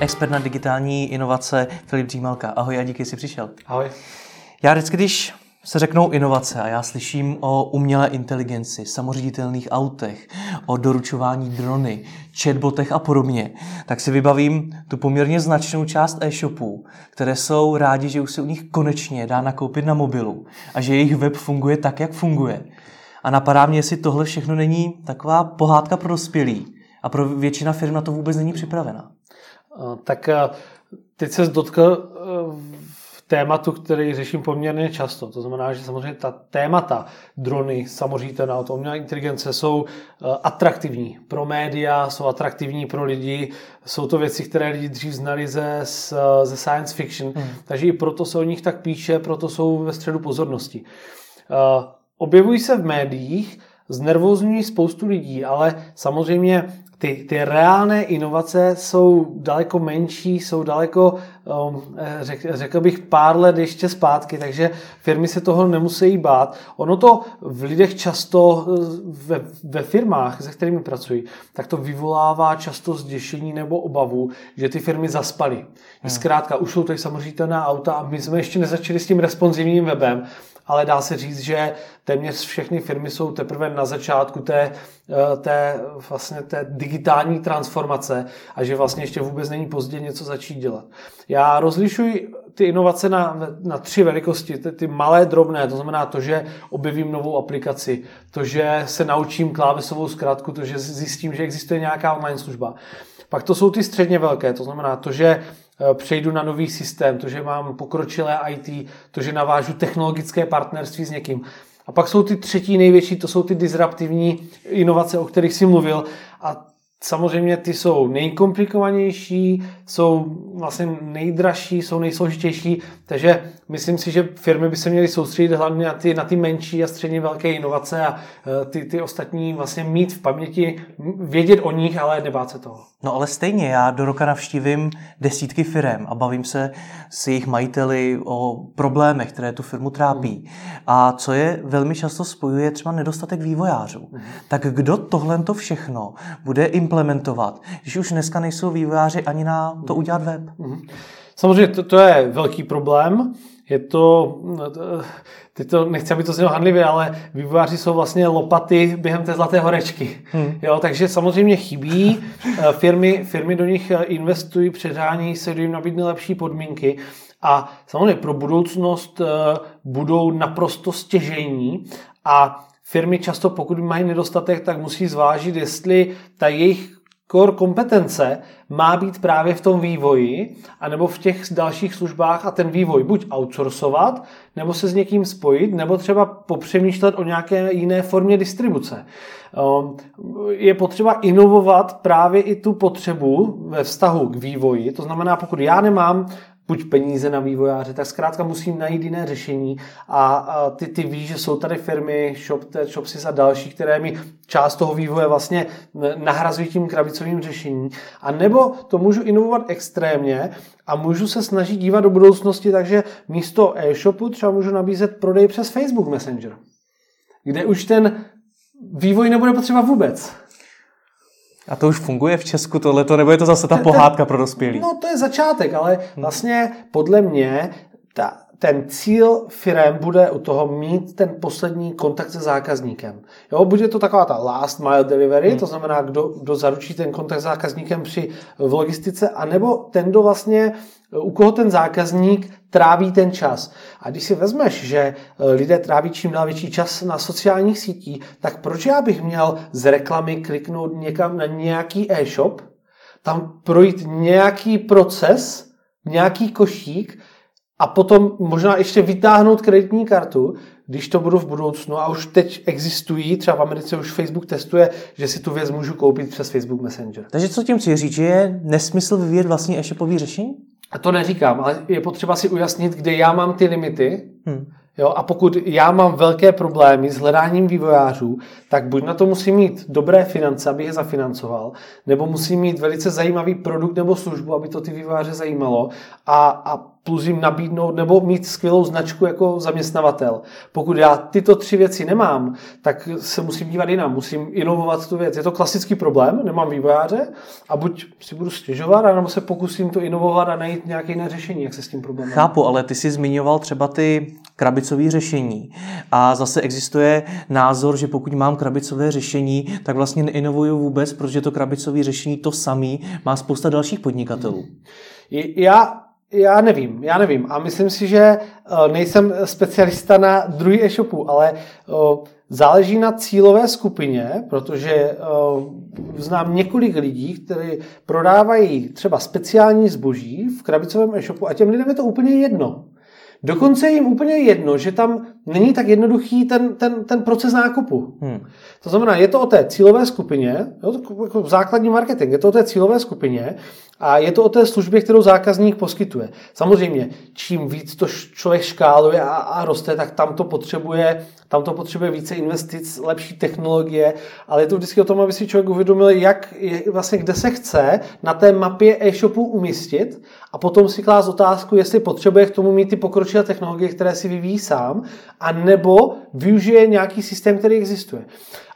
expert na digitální inovace Filip Dřímalka. Ahoj a díky, jsi přišel. Ahoj. Já vždycky, když se řeknou inovace a já slyším o umělé inteligenci, samoředitelných autech, o doručování drony, chatbotech a podobně, tak si vybavím tu poměrně značnou část e-shopů, které jsou rádi, že už se u nich konečně dá nakoupit na mobilu a že jejich web funguje tak, jak funguje. A napadá mě, jestli tohle všechno není taková pohádka pro dospělí a pro většina firm na to vůbec není připravena. Tak teď se dotkl tématu, který řeším poměrně často. To znamená, že samozřejmě ta témata, drony, samořítelná auto, umělá inteligence jsou atraktivní pro média, jsou atraktivní pro lidi, jsou to věci, které lidi dřív znali ze, ze science fiction, hmm. takže i proto se o nich tak píše, proto jsou ve středu pozornosti. Objevují se v médiích, znervozňují spoustu lidí, ale samozřejmě ty, ty reálné inovace jsou daleko menší, jsou daleko, um, řek, řekl bych, pár let ještě zpátky, takže firmy se toho nemusí bát. Ono to v lidech často ve, ve firmách, se kterými pracují, tak to vyvolává často zděšení nebo obavu, že ty firmy zaspaly. Hmm. Zkrátka, už jsou tady samozřejmě auta a my jsme ještě nezačali s tím responsivním webem ale dá se říct, že téměř všechny firmy jsou teprve na začátku té, eh, té, vlastně té digitální transformace a že vlastně ještě vůbec není pozdě něco začít dělat. Já rozlišuji ty inovace na, na tři velikosti. Ty, ty malé, drobné, to znamená to, že objevím novou aplikaci, to, že se naučím klávesovou zkrátku, to, že zjistím, že existuje nějaká online služba. Pak to jsou ty středně velké, to znamená to, že přejdu na nový systém, to, že mám pokročilé IT, to, že navážu technologické partnerství s někým. A pak jsou ty třetí největší, to jsou ty disruptivní inovace, o kterých si mluvil. A Samozřejmě ty jsou nejkomplikovanější, jsou vlastně nejdražší, jsou nejsložitější, takže myslím si, že firmy by se měly soustředit hlavně na ty, na ty menší a středně velké inovace a e, ty, ty ostatní vlastně mít v paměti, vědět o nich, ale nebát se toho. No ale stejně, já do roka navštívím desítky firm a bavím se s jejich majiteli o problémech, které tu firmu trápí. Mm. A co je velmi často spojuje třeba nedostatek vývojářů. Mm. Tak kdo tohle to všechno bude implementovat, když už dneska nejsou vývojáři ani na to udělat web? Samozřejmě to, to je velký problém. Je to, teď to nechci, aby to znělo handlivě, ale vývojáři jsou vlastně lopaty během té zlaté horečky. Hmm. Jo, takže samozřejmě chybí. Eh, firmy, firmy do nich eh, investují, předhání se, do jim nabídne lepší podmínky. A samozřejmě pro budoucnost eh, budou naprosto stěžení a firmy často, pokud mají nedostatek, tak musí zvážit, jestli ta jejich core kompetence má být právě v tom vývoji, anebo v těch dalších službách a ten vývoj buď outsourcovat, nebo se s někým spojit, nebo třeba popřemýšlet o nějaké jiné formě distribuce. Ehm, je potřeba inovovat právě i tu potřebu ve vztahu k vývoji. To znamená, pokud já nemám buď peníze na vývojáře, tak zkrátka musím najít jiné řešení a, a ty, ty víš, že jsou tady firmy, ShopTet, ShopSys a další, které mi část toho vývoje vlastně nahrazují tím krabicovým řešením. A nebo to můžu inovovat extrémně a můžu se snažit dívat do budoucnosti, takže místo e-shopu třeba můžu nabízet prodej přes Facebook Messenger, kde už ten vývoj nebude potřeba vůbec. A to už funguje v Česku tohleto, nebo je to zase ta pohádka pro dospělí? No to je začátek, ale vlastně podle mě ta, ten cíl firm bude u toho mít ten poslední kontakt se zákazníkem. Jo, bude to taková ta last mile delivery, hmm. to znamená, kdo, kdo zaručí ten kontakt s zákazníkem při v logistice, anebo ten, kdo vlastně, u koho ten zákazník tráví ten čas. A když si vezmeš, že eh, lidé tráví čím dál větší čas na sociálních sítích, tak proč já bych měl z reklamy kliknout někam na nějaký e-shop, tam projít nějaký proces, nějaký košík, a potom možná ještě vytáhnout kreditní kartu, když to budu v budoucnu a už teď existují, třeba v Americe už Facebook testuje, že si tu věc můžu koupit přes Facebook Messenger. Takže co tím chci říct, že je nesmysl vyvíjet vlastní e-shopové řešení? A to neříkám, ale je potřeba si ujasnit, kde já mám ty limity. Hmm. Jo, a pokud já mám velké problémy s hledáním vývojářů, tak buď na to musím mít dobré finance, aby je zafinancoval, nebo musím mít velice zajímavý produkt nebo službu, aby to ty vývojáře zajímalo. A, a plus jim nabídnout nebo mít skvělou značku jako zaměstnavatel. Pokud já tyto tři věci nemám, tak se musím dívat jinam, musím inovovat tu věc. Je to klasický problém, nemám vývojáře a buď si budu stěžovat, nebo se pokusím to inovovat a najít nějaké jiné řešení, jak se s tím problémem. Chápu, ale ty jsi zmiňoval třeba ty krabicové řešení. A zase existuje názor, že pokud mám krabicové řešení, tak vlastně neinovuju vůbec, protože to krabicové řešení to samý má spousta dalších podnikatelů. Já já nevím, já nevím. A myslím si, že eh, nejsem specialista na druhý e-shopu, ale eh, záleží na cílové skupině, protože eh, znám několik lidí, kteří prodávají třeba speciální zboží v krabicovém e-shopu a těm lidem je to úplně jedno. Dokonce je jim úplně jedno, že tam není tak jednoduchý ten, ten, ten proces nákupu. Hmm. To znamená, je to o té cílové skupině, jo, to jako základní marketing, je to o té cílové skupině a je to o té službě, kterou zákazník poskytuje. Samozřejmě, čím víc to člověk škáluje a, a roste, tak tam to potřebuje tam to potřebuje více investic, lepší technologie, ale je to vždycky o tom, aby si člověk uvědomil, jak, vlastně kde se chce na té mapě e-shopu umístit a potom si klást otázku, jestli potřebuje k tomu mít ty pokročilé technologie, které si vyvíjí sám, a nebo využije nějaký systém, který existuje.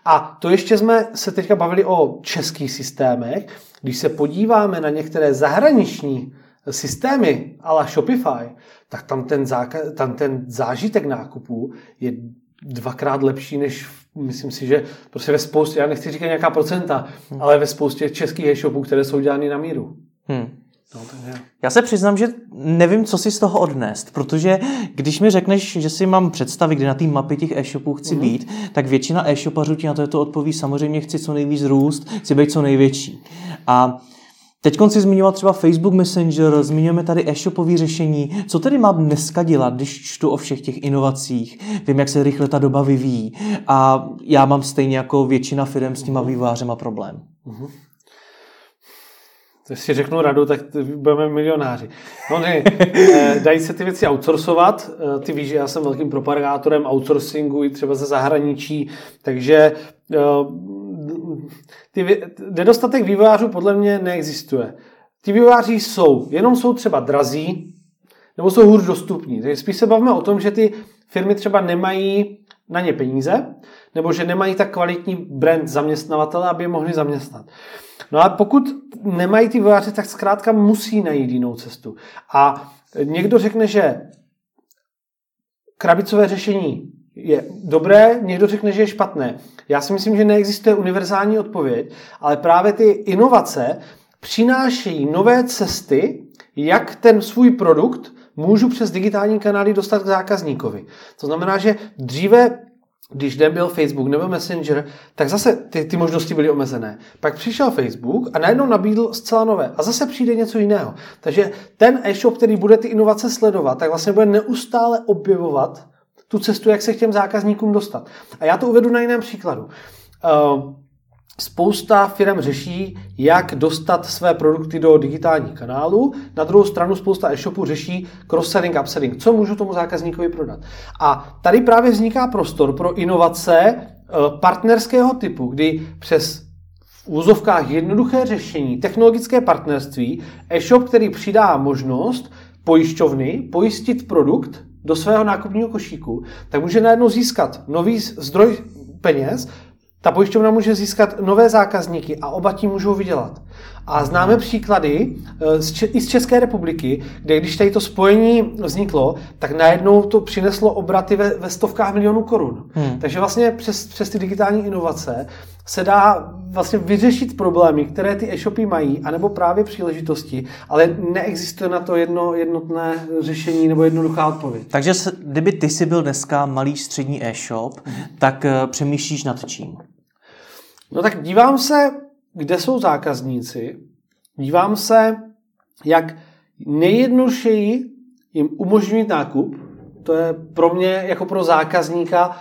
A to ještě jsme se teďka bavili o českých systémech. Když se podíváme na některé zahraniční systémy la Shopify, tak tam ten, záka- tam ten zážitek nákupů je dvakrát lepší než myslím si, že prostě ve spoustě, já nechci říkat nějaká procenta, hmm. ale ve spoustě českých e-shopů, které jsou dělány na míru. Hmm. No, Já se přiznám, že nevím, co si z toho odnést, protože když mi řekneš, že si mám představit, kde na té mapě těch e-shopů chci mm-hmm. být, tak většina e-shopařů ti na to, to odpoví, samozřejmě chci co nejvíc růst, chci být co největší. A Teď si zmiňoval třeba Facebook Messenger, zmiňujeme tady e-shopové řešení. Co tedy mám dneska dělat, když čtu o všech těch inovacích? Vím, jak se rychle ta doba vyvíjí. A já mám stejně jako většina firm s těma vývářema problém. Uh-huh. Když si řeknu radu, tak budeme milionáři. No ne, eh, dají se ty věci outsourcovat. Eh, ty víš, že já jsem velkým propagátorem outsourcingu i třeba ze zahraničí, takže eh, ty, nedostatek vývojářů podle mě neexistuje. Ty vývojáři jsou, jenom jsou třeba drazí, nebo jsou hůř dostupní. Takže spíš se bavíme o tom, že ty firmy třeba nemají na ně peníze, nebo že nemají tak kvalitní brand zaměstnavatele, aby je mohli zaměstnat. No a pokud nemají ty vývojáři, tak zkrátka musí najít jinou cestu. A někdo řekne, že krabicové řešení je dobré, někdo řekne, že je špatné. Já si myslím, že neexistuje univerzální odpověď, ale právě ty inovace přinášejí nové cesty, jak ten svůj produkt můžu přes digitální kanály dostat k zákazníkovi. To znamená, že dříve když nebyl Facebook nebo Messenger, tak zase ty, ty možnosti byly omezené. Pak přišel Facebook a najednou nabídl zcela nové. A zase přijde něco jiného. Takže ten e-shop, který bude ty inovace sledovat, tak vlastně bude neustále objevovat tu cestu, jak se k těm zákazníkům dostat. A já to uvedu na jiném příkladu. Uh, Spousta firm řeší, jak dostat své produkty do digitálních kanálů. Na druhou stranu spousta e-shopů řeší cross-selling, upselling. Co můžu tomu zákazníkovi prodat? A tady právě vzniká prostor pro inovace eh, partnerského typu, kdy přes v úzovkách jednoduché řešení, technologické partnerství, e-shop, který přidá možnost pojišťovny pojistit produkt do svého nákupního košíku, tak může najednou získat nový zdroj peněz, ta pojišťovna může získat nové zákazníky a oba tím můžou vydělat. A známe příklady eh, i z České republiky, kde když tady to spojení vzniklo, tak najednou to přineslo obraty ve, ve stovkách milionů korun. Hmm. Takže vlastně přes, přes ty digitální inovace se dá vlastně vyřešit problémy, které ty e-shopy mají, anebo právě příležitosti, ale neexistuje na to jedno jednotné řešení nebo jednoduchá odpověď. Takže kdyby ty si byl dneska malý střední e-shop, hmm. tak uh, přemýšlíš nad čím? No tak dívám se, kde jsou zákazníci, dívám se, jak nejjednodušeji jim umožňují nákup. To je pro mě jako pro zákazníka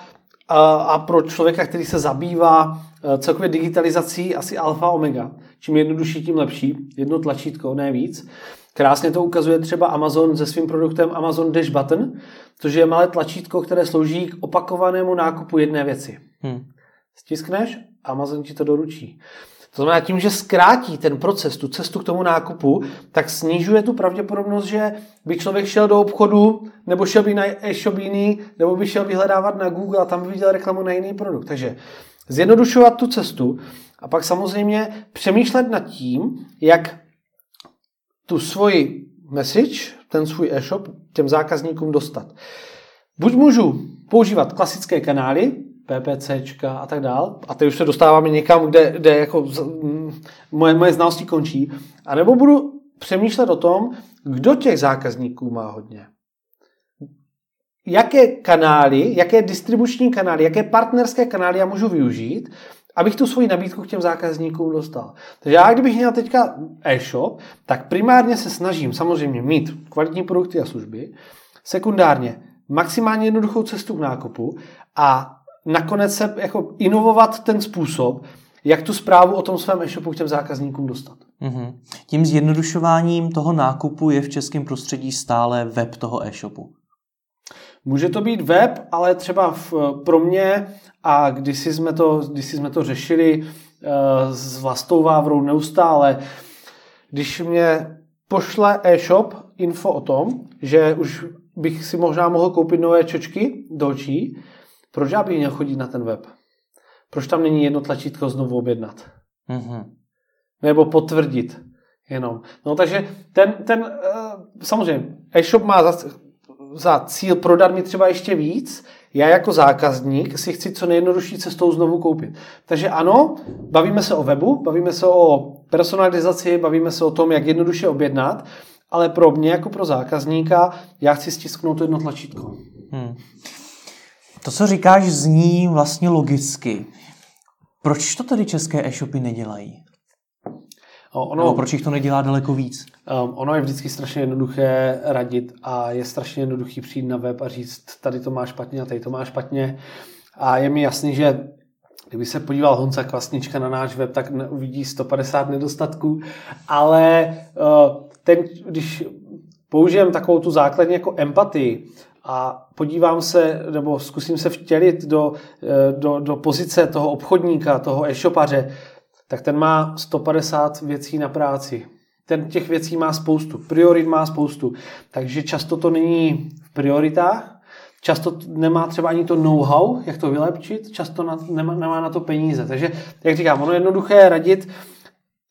a pro člověka, který se zabývá e, celkově digitalizací asi alfa omega. Čím jednodušší, tím lepší. Jedno tlačítko, ne víc. Krásně to ukazuje třeba Amazon se svým produktem Amazon Dash Button, což je malé tlačítko, které slouží k opakovanému nákupu jedné věci. Hmm. Stiskneš, Amazon ti to doručí. To znamená, tím, že zkrátí ten proces, tu cestu k tomu nákupu, tak snižuje tu pravděpodobnost, že by člověk šel do obchodu, nebo šel by na e-shop jiný, nebo by šel vyhledávat na Google a tam by viděl reklamu na jiný produkt. Takže zjednodušovat tu cestu a pak samozřejmě přemýšlet nad tím, jak tu svoji message, ten svůj e-shop těm zákazníkům dostat. Buď můžu používat klasické kanály, PPCčka a tak dál, a teď už se dostáváme někam, kde, kde jako moje, moje znalosti končí, a nebo budu přemýšlet o tom, kdo těch zákazníků má hodně. Jaké kanály, jaké distribuční kanály, jaké partnerské kanály já můžu využít, abych tu svoji nabídku k těm zákazníkům dostal. Takže já, kdybych měl teďka e-shop, tak primárně se snažím samozřejmě mít kvalitní produkty a služby, sekundárně maximálně jednoduchou cestu k nákupu a nakonec se jako inovovat ten způsob, jak tu zprávu o tom svém e-shopu k těm zákazníkům dostat. Mm-hmm. Tím zjednodušováním toho nákupu je v českém prostředí stále web toho e-shopu. Může to být web, ale třeba v, pro mě, a když jsme to, když jsme to řešili uh, s Vlastou Vávrou neustále, když mě pošle e-shop info o tom, že už bych si možná mohl koupit nové čočky do očí, proč já bych měl chodit na ten web? Proč tam není jedno tlačítko znovu objednat? Mm-hmm. Nebo potvrdit jenom. No takže ten, ten uh, samozřejmě e-shop má za, za cíl prodat mi třeba ještě víc, já jako zákazník si chci co nejjednodušší cestou znovu koupit. Takže ano, bavíme se o webu, bavíme se o personalizaci, bavíme se o tom, jak jednoduše objednat, ale pro mě jako pro zákazníka já chci stisknout to jedno tlačítko. Hmm. To, co říkáš, zní vlastně logicky. Proč to tedy české e-shopy nedělají? Ono, Nebo proč jich to nedělá daleko víc? Um, ono je vždycky strašně jednoduché radit a je strašně jednoduchý přijít na web a říct, tady to má špatně a tady to má špatně. A je mi jasný, že kdyby se podíval Honza Kvasnička na náš web, tak uvidí 150 nedostatků, ale uh, ten, když použijem takovou tu základní jako empatii a podívám se, nebo zkusím se vtělit do, eh, do, do pozice toho obchodníka, toho e-shopaře, tak ten má 150 věcí na práci. Ten těch věcí má spoustu, priorit má spoustu, takže často to není v prioritách, často nemá třeba ani to know-how, jak to vylepšit, často na, nemá, nemá na to peníze. Takže, jak říkám, ono je jednoduché radit,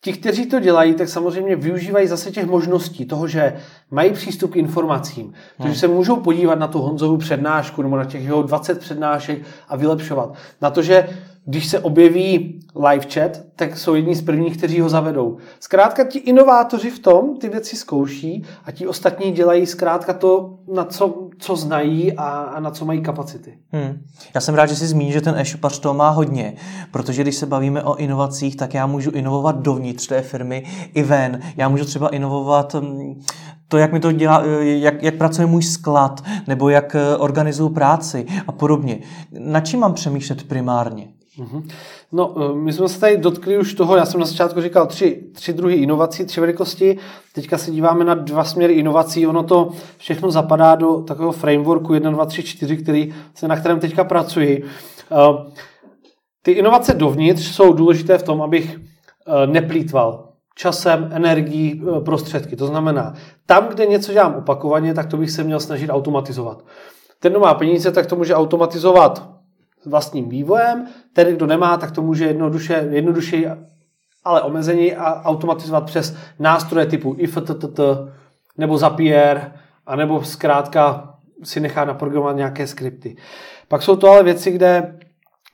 Ti, kteří to dělají, tak samozřejmě využívají zase těch možností, toho, že mají přístup k informacím, hmm. takže se můžou podívat na tu Honzovu přednášku nebo na těch jeho 20 přednášek a vylepšovat. Na to, že když se objeví live chat, tak jsou jedni z prvních, kteří ho zavedou. Zkrátka ti inovátoři v tom ty věci zkouší a ti ostatní dělají zkrátka to, na co, co znají a, a na co mají kapacity. Hmm. Já jsem rád, že jsi zmínil, že ten e-shopař to má hodně, protože když se bavíme o inovacích, tak já můžu inovovat dovnitř té firmy i ven. Já můžu třeba inovovat mm, to, jak mi to dělá, jak, jak pracuje můj sklad, nebo jak eh, organizuju práci a podobně. Na čím mám přemýšlet primárně? Mhm. No, eh, my jsme se tady dotkli už toho, já jsem na začátku říkal tři, tři druhy inovací, tři velikosti, teďka se díváme na dva směry inovací, ono to všechno zapadá do takového frameworku 1, 2, 3, 4, který, se na kterém teďka pracuji. Eh, ty inovace dovnitř jsou důležité v tom, abych eh, neplýtval časem, energií, prostředky. To znamená, tam, kde něco dělám opakovaně, tak to bych se měl snažit automatizovat. Ten, kdo má peníze, tak to může automatizovat vlastním vývojem. Ten, kdo nemá, tak to může jednoduše, jednoduše ale omezení a automatizovat přes nástroje typu IFTTT nebo Zapier, anebo zkrátka si nechá naprogramovat nějaké skripty. Pak jsou to ale věci, kde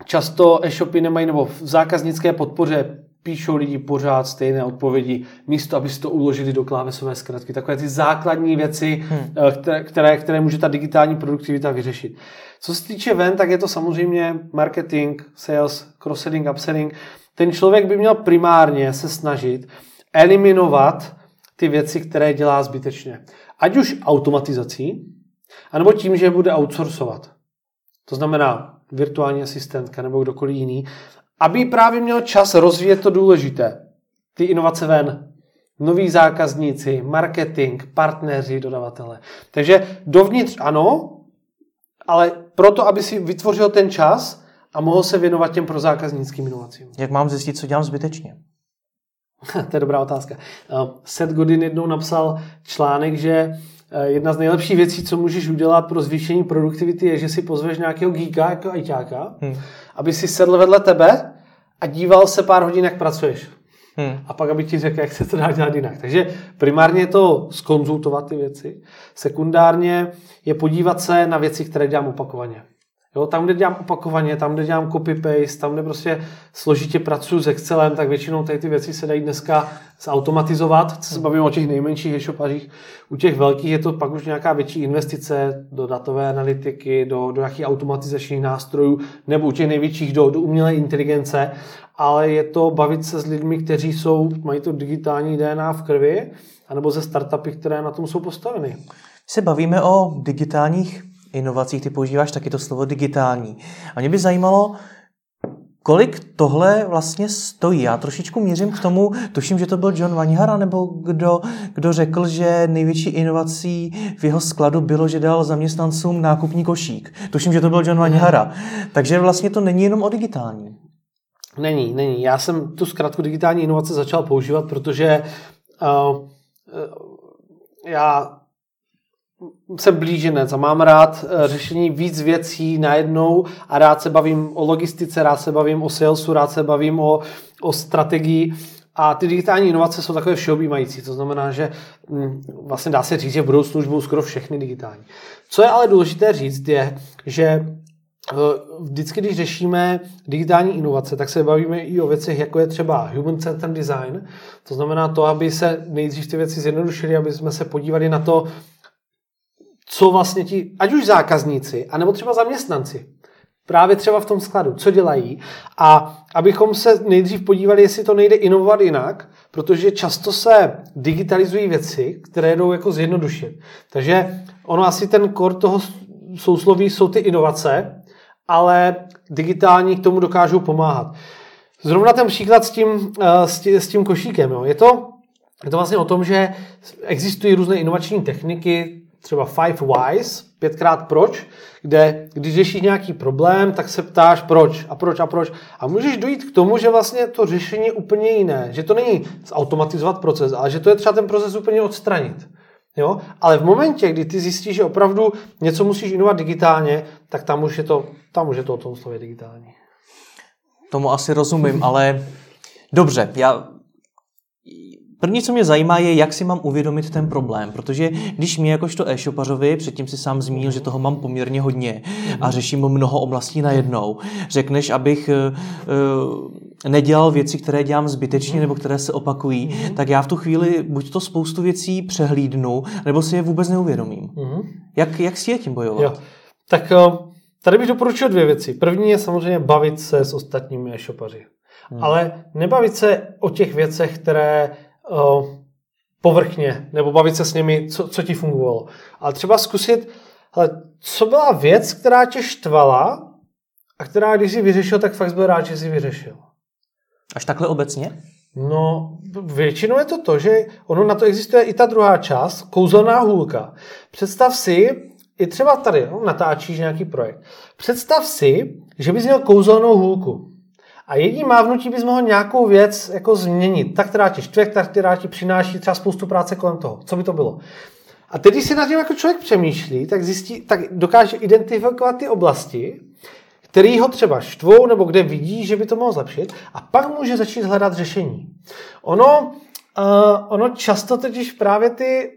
často e-shopy nemají, nebo v zákaznické podpoře píšou lidi pořád stejné odpovědi, místo, aby si to uložili do klávesové zkratky. Takové ty základní věci, hmm. které, které, které může ta digitální produktivita vyřešit. Co se týče ven, tak je to samozřejmě marketing, sales, cross-selling, upselling. Ten člověk by měl primárně se snažit eliminovat ty věci, které dělá zbytečně. Ať už automatizací, anebo tím, že je bude outsourcovat. To znamená virtuální asistentka nebo kdokoliv jiný, aby právě měl čas rozvíjet to důležité. Ty inovace ven. Noví zákazníci, marketing, partneři, dodavatele. Takže dovnitř ano, ale proto, aby si vytvořil ten čas a mohl se věnovat těm prozákaznickým inovacím. Jak mám zjistit, co dělám zbytečně? to je dobrá otázka. Uh, Seth Godin jednou napsal článek, že jedna z nejlepších věcí, co můžeš udělat pro zvýšení produktivity, je, že si pozveš nějakého geeka jako ajťáka, hmm. aby si sedl vedle tebe a díval se pár hodin, jak pracuješ. Hmm. A pak, aby ti řekl, jak se to dá dělat jinak. Takže primárně je to skonzultovat ty věci. Sekundárně je podívat se na věci, které dělám opakovaně. Jo, tam, kde dělám opakovaně, tam, kde dělám copy-paste, tam, kde prostě složitě pracuji s Excelem, tak většinou tady ty věci se dají dneska zautomatizovat. Co se bavíme o těch nejmenších e-shopařích. U těch velkých je to pak už nějaká větší investice do datové analytiky, do, do nějakých automatizačních nástrojů, nebo u těch největších do, do umělé inteligence, ale je to bavit se s lidmi, kteří jsou, mají to digitální DNA v krvi, anebo ze startupy, které na tom jsou postaveny. Se bavíme o digitálních inovacích, ty používáš taky to slovo digitální. A mě by zajímalo, Kolik tohle vlastně stojí? Já trošičku mířím k tomu, tuším, že to byl John Vanihara, nebo kdo, kdo řekl, že největší inovací v jeho skladu bylo, že dal zaměstnancům nákupní košík. Tuším, že to byl John Vanihara. Takže vlastně to není jenom o digitální. Není, není. Já jsem tu zkrátku digitální inovace začal používat, protože uh, uh, já jsem blíženec a mám rád eh, řešení víc věcí najednou a rád se bavím o logistice, rád se bavím o salesu, rád se bavím o, o strategii a ty digitální inovace jsou takové všeobjímající, to znamená, že hm, vlastně dá se říct, že budou skoro všechny digitální. Co je ale důležité říct, je, že eh, vždycky, když řešíme digitální inovace, tak se bavíme i o věcech, jako je třeba human centered design. To znamená to, aby se nejdřív ty věci zjednodušily, aby jsme se podívali na to, co vlastně ti, ať už zákazníci, anebo třeba zaměstnanci, právě třeba v tom skladu, co dělají a abychom se nejdřív podívali, jestli to nejde inovovat jinak, protože často se digitalizují věci, které jdou jako zjednodušit. Takže ono asi ten kor toho sousloví jsou ty inovace, ale digitální k tomu dokážou pomáhat. Zrovna ten příklad s tím, eh, s tím, s tím košíkem. Jo. Je, to, je to vlastně o tom, že existují různé inovační techniky, třeba Five Whys, pětkrát proč, kde když řešíš nějaký problém, tak se ptáš proč a proč a proč. A můžeš dojít k tomu, že vlastně to řešení je úplně jiné. Že to není zautomatizovat proces, ale že to je třeba ten proces úplně odstranit. Jo? Ale v momentě, kdy ty zjistíš, že opravdu něco musíš inovat digitálně, tak tam už je to, tam už je to o tom slově digitální. Tomu asi rozumím, ale dobře, já První, co mě zajímá, je, jak si mám uvědomit ten problém, protože když mě jakožto e-shopařovi, předtím si sám zmínil, že toho mám poměrně hodně a řeším mnoho oblastí najednou, řekneš, abych uh, nedělal věci, které dělám zbytečně nebo které se opakují, tak já v tu chvíli buď to spoustu věcí přehlídnu, nebo si je vůbec neuvědomím. Jak, jak si je tím bojovat? Jo. Tak uh, tady bych doporučil dvě věci. První je samozřejmě bavit se s ostatními e-shopaři. Hmm. Ale nebavit se o těch věcech, které uh, povrchně, nebo bavit se s nimi, co, co ti fungovalo. Ale třeba zkusit, hele, co byla věc, která tě štvala a která, když jsi vyřešil, tak fakt byl rád, že jsi vyřešil. Až takhle obecně? No, většinou je to to, že ono na to existuje i ta druhá část, kouzelná hůlka. Představ si, i třeba tady no, natáčíš nějaký projekt. Představ si, že bys měl kouzelnou hůlku. A jedním mávnutí bys mohl nějakou věc jako změnit, tak která ti štve, tak která ti přináší třeba spoustu práce kolem toho. Co by to bylo? A teď, když si nad tím jako člověk přemýšlí, tak, zjistí, tak dokáže identifikovat ty oblasti, který ho třeba štvou, nebo kde vidí, že by to mohlo zlepšit, a pak může začít hledat řešení. Ono, uh, ono často totiž právě ty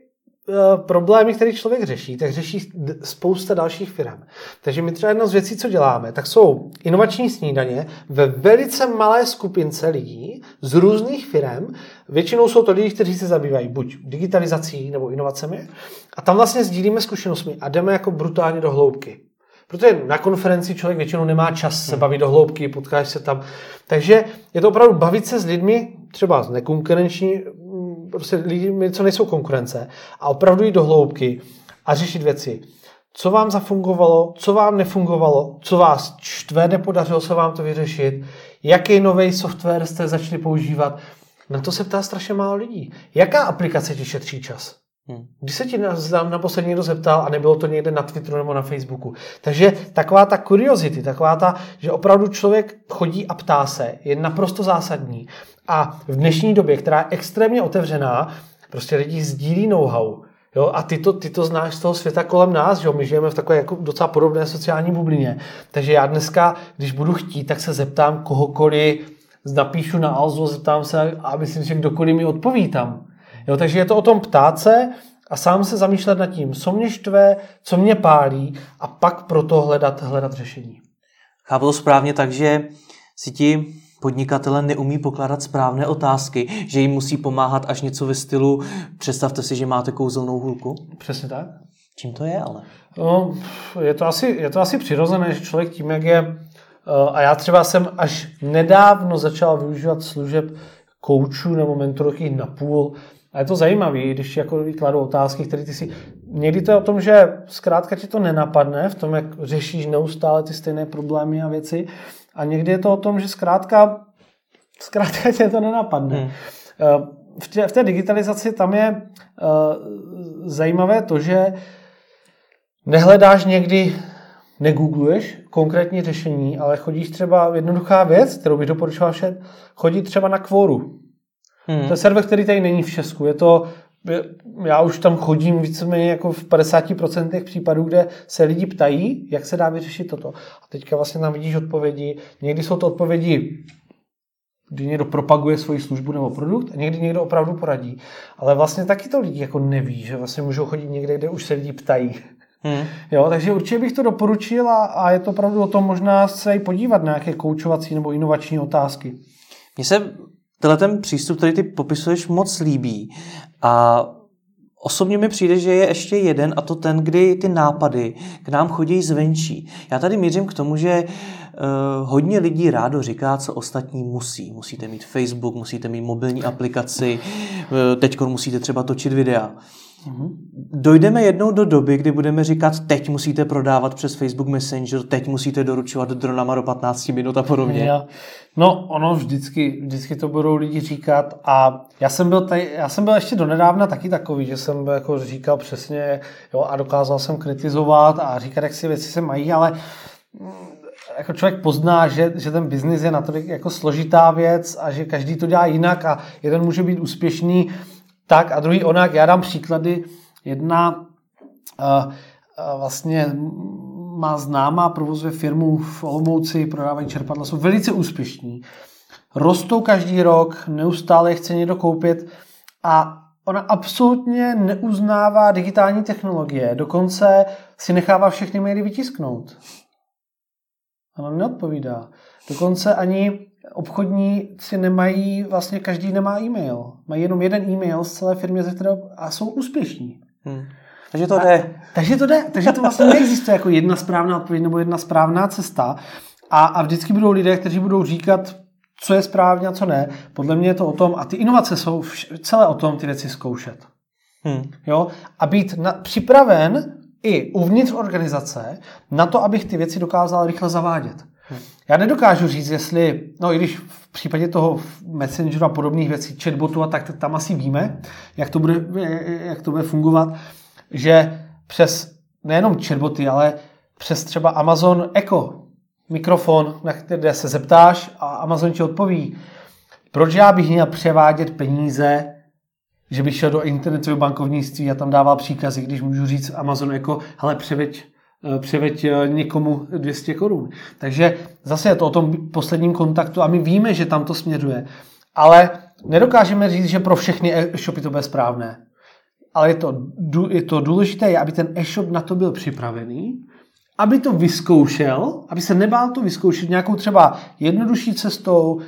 problémy, které člověk řeší, tak řeší spousta dalších firm. Takže my třeba jedna z věcí, co děláme, tak jsou inovační snídaně ve velice malé skupince lidí z různých firm. Většinou jsou to lidi, kteří se zabývají buď digitalizací nebo inovacemi. A tam vlastně sdílíme zkušenostmi a jdeme jako brutálně do hloubky. Protože na konferenci člověk většinou nemá čas se hmm. bavit do hloubky, potkáš se tam. Takže je to opravdu bavit se s lidmi, třeba z nekonkurenční prostě lidi, co nejsou konkurence a opravdu jít do hloubky a řešit věci. Co vám zafungovalo, co vám nefungovalo, co vás čtve, nepodařilo se vám to vyřešit, jaký nový software jste začali používat. Na to se ptá strašně málo lidí. Jaká aplikace ti šetří čas? Hmm. Když se ti na, na poslední někdo zeptal a nebylo to někde na Twitteru nebo na Facebooku. Takže taková ta curiosity, taková ta, že opravdu člověk chodí a ptá se, je naprosto zásadní. A v dnešní době, která je extrémně otevřená, prostě lidi sdílí know-how. Jo, a ty to, ty to znáš z toho světa kolem nás, že jo? my žijeme v takové jako docela podobné sociální bublině. Takže já dneska, když budu chtít, tak se zeptám kohokoliv, napíšu na Alzo, zeptám se a myslím, že kdokoliv mi odpoví tam. Jo, takže je to o tom ptát se a sám se zamýšlet nad tím, co mě štve, co mě pálí a pak proto hledat, hledat řešení. Chápu to správně tak, že si ti podnikatele neumí pokládat správné otázky, že jim musí pomáhat až něco ve stylu představte si, že máte kouzelnou hůlku? Přesně tak. Čím to je ale? No, je, to asi, je to asi přirozené, že člověk tím, jak je eh, a já třeba jsem až nedávno začal využívat služeb koučů nebo mentorky na půl, a je to zajímavé, když jako kladu otázky, které ty si... Někdy to je o tom, že zkrátka ti to nenapadne v tom, jak řešíš neustále ty stejné problémy a věci. A někdy je to o tom, že zkrátka, zkrátka tě to nenapadne. Hmm. Eh, v, tě, v té digitalizaci tam je uh, zajímavé to, že nehledáš někdy, negoogluješ konkrétní řešení, ale chodíš třeba jednoduchá věc, kterou bych doporučoval všem, chodit třeba na kvoru. Hmm. To je server, který tady není v Česku. Je to, já už tam chodím víceméně jako v 50% případů, kde se lidi ptají, jak se dá vyřešit toto. A teďka vlastně tam vidíš odpovědi. Někdy jsou to odpovědi kdy někdo propaguje svoji službu nebo produkt a někdy někdo opravdu poradí. Ale vlastně taky to lidi jako neví, že vlastně můžou chodit někde, kde už se lidi ptají. Hmm. Jo, takže určitě bych to doporučil a, a je to opravdu o tom možná se i podívat na nějaké koučovací nebo inovační otázky. Mně se tenhle ten přístup, který ty popisuješ, moc líbí. A Osobně mi přijde, že je ještě jeden a to ten, kdy ty nápady k nám chodí zvenčí. Já tady mířím k tomu, že uh, hodně lidí rádo říká, co ostatní musí. Musíte mít Facebook, musíte mít mobilní aplikaci, uh, teď musíte třeba točit videa. Mhm. Dojdeme jednou do doby, kdy budeme říkat, teď musíte prodávat přes Facebook Messenger, teď musíte doručovat dronama do 15 minut a podobně. No, ono vždycky, vždycky to budou lidi říkat a já jsem byl, tady, já jsem byl ještě donedávna taky takový, že jsem jako říkal přesně jo, a dokázal jsem kritizovat a říkat, jak si věci se mají, ale mm, jako člověk pozná, že, že ten biznis je natolik jako složitá věc a že každý to dělá jinak a jeden může být úspěšný tak a druhý onak. Já dám příklady. Jedna uh, uh, vlastně má známá, provozuje firmu v Olomouci, prodávají čerpadla, jsou velice úspěšní. Rostou každý rok, neustále chce někdo koupit a ona absolutně neuznává digitální technologie, dokonce si nechává všechny maily vytisknout. Ona neodpovídá. Dokonce ani obchodníci nemají, vlastně každý nemá e-mail. Mají jenom jeden e-mail z celé firmy, ze které a jsou úspěšní. Hmm. Takže to jde. A, takže to jde. Takže to vlastně neexistuje jako jedna správná odpověď nebo jedna správná cesta. A, a vždycky budou lidé, kteří budou říkat, co je správně a co ne. Podle mě je to o tom, a ty inovace jsou vš- celé o tom ty věci zkoušet. Hmm. Jo? A být na, připraven i uvnitř organizace na to, abych ty věci dokázal rychle zavádět. Já nedokážu říct, jestli, no i když v případě toho Messengeru a podobných věcí, chatbotu a tak, tam asi víme, jak to bude, jak to bude fungovat, že přes nejenom chatboty, ale přes třeba Amazon Echo, mikrofon, na které se zeptáš a Amazon ti odpoví, proč já bych měl převádět peníze, že bych šel do internetového bankovnictví a tam dával příkazy, když můžu říct Amazon Echo, hele, převeď převeď eh, někomu 200 korun. Takže zase je to o tom posledním kontaktu a my víme, že tam to směřuje. Ale nedokážeme říct, že pro všechny e-shopy to bude správné. Ale je to, je to důležité, aby ten e-shop na to byl připravený, aby to vyzkoušel, aby se nebál to vyzkoušet nějakou třeba jednodušší cestou,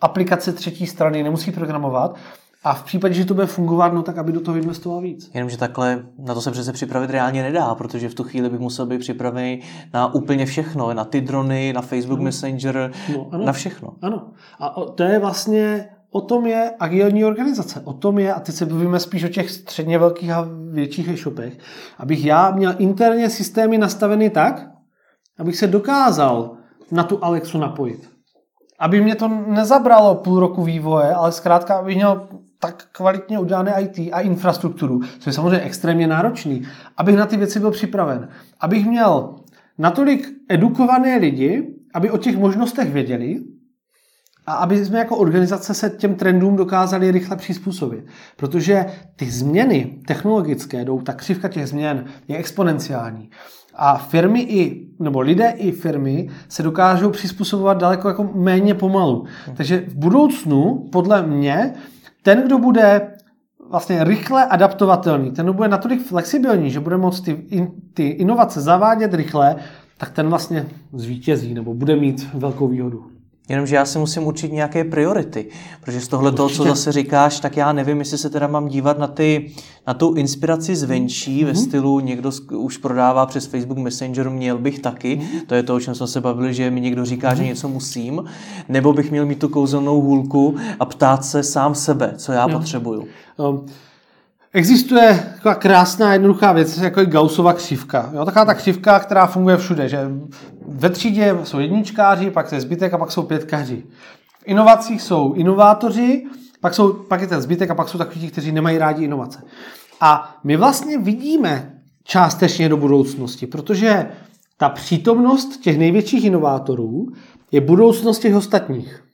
aplikace třetí strany, nemusí programovat, a v případě, že to bude fungovat, no tak aby do toho investoval víc. Jenomže takhle na to se přece připravit reálně nedá, protože v tu chvíli bych musel být připravený na úplně všechno, na ty drony, na Facebook no. Messenger, no, ano. na všechno. Ano. A to je vlastně, o tom je agilní organizace. O tom je, a teď se bavíme spíš o těch středně velkých a větších e-shopech, abych já měl interně systémy nastaveny tak, abych se dokázal na tu Alexu napojit. Aby mě to nezabralo půl roku vývoje, ale zkrátka, abych měl tak kvalitně udělané IT a infrastrukturu, co je samozřejmě extrémně náročný, abych na ty věci byl připraven. Abych měl natolik edukované lidi, aby o těch možnostech věděli a aby jsme jako organizace se těm trendům dokázali rychle přizpůsobit. Protože ty změny technologické jdou, ta křivka těch změn je exponenciální. A firmy i, nebo lidé i firmy se dokážou přizpůsobovat daleko jako méně pomalu. Takže v budoucnu, podle mě, ten, kdo bude vlastně rychle adaptovatelný, ten, kdo bude natolik flexibilní, že bude moct ty, in, ty inovace zavádět rychle, tak ten vlastně zvítězí nebo bude mít velkou výhodu. Jenomže já si musím určit nějaké priority, protože z tohle toho, co zase říkáš, tak já nevím, jestli se teda mám dívat na, ty, na tu inspiraci zvenčí mm-hmm. ve mhm. stylu někdo už prodává přes Facebook Messenger, měl bych taky, mm-hmm. to je to, o čem jsme se bavili, že mi někdo říká, mm-hmm. že mhm. něco musím, nebo bych měl mít tu kouzelnou hůlku a ptát se sám sebe, co já jo. potřebuju. Um. Existuje taková krásná jednoduchá věc, jako je Gaussova křivka. Jo, taková ta křivka, která funguje všude, že ve třídě jsou jedničkáři, pak je zbytek a pak jsou pětkaři. V inovacích jsou inovátoři, pak, jsou, pak je ten zbytek a pak jsou takoví, kteří nemají rádi inovace. A my vlastně vidíme částečně do budoucnosti, protože ta přítomnost těch největších inovátorů je budoucnost těch ostatních.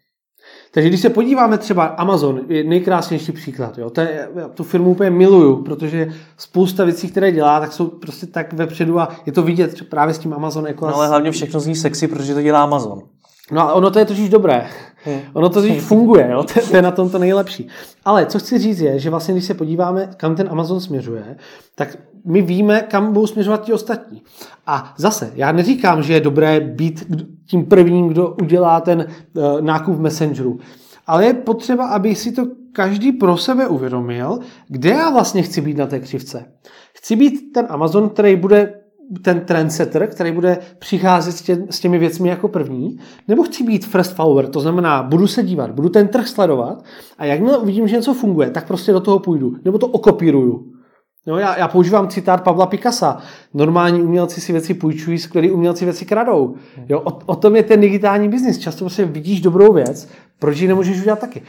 Takže když se podíváme třeba Amazon, je nejkrásnější příklad. Jo? To je, já tu firmu úplně miluju, protože spousta věcí, které dělá, tak jsou prostě tak vepředu a je to vidět právě s tím Amazon. Jako no ale hlavně všechno zní sexy, protože to dělá Amazon. No ale ono to je totiž dobré. Hmm. Ono to totiž funguje, jo? To, to je na tom to nejlepší. Ale co chci říct je, že vlastně když se podíváme, kam ten Amazon směřuje, tak my víme, kam budou směřovat ti ostatní. A zase, já neříkám, že je dobré být tím prvním, kdo udělá ten uh, nákup v Messengeru. Ale je potřeba, aby si to každý pro sebe uvědomil, kde já vlastně chci být na té křivce. Chci být ten Amazon, který bude ten trendsetter, který bude přicházet s těmi věcmi jako první, nebo chci být first follower, to znamená, budu se dívat, budu ten trh sledovat a jakmile uvidím, že něco funguje, tak prostě do toho půjdu, nebo to okopíruju. No, já, já používám citát Pavla Picasa. Normální umělci si věci půjčují, skvělí umělci věci kradou. Jo, o, o tom je ten digitální biznis. Často prostě vidíš dobrou věc, proč ji nemůžeš udělat taky.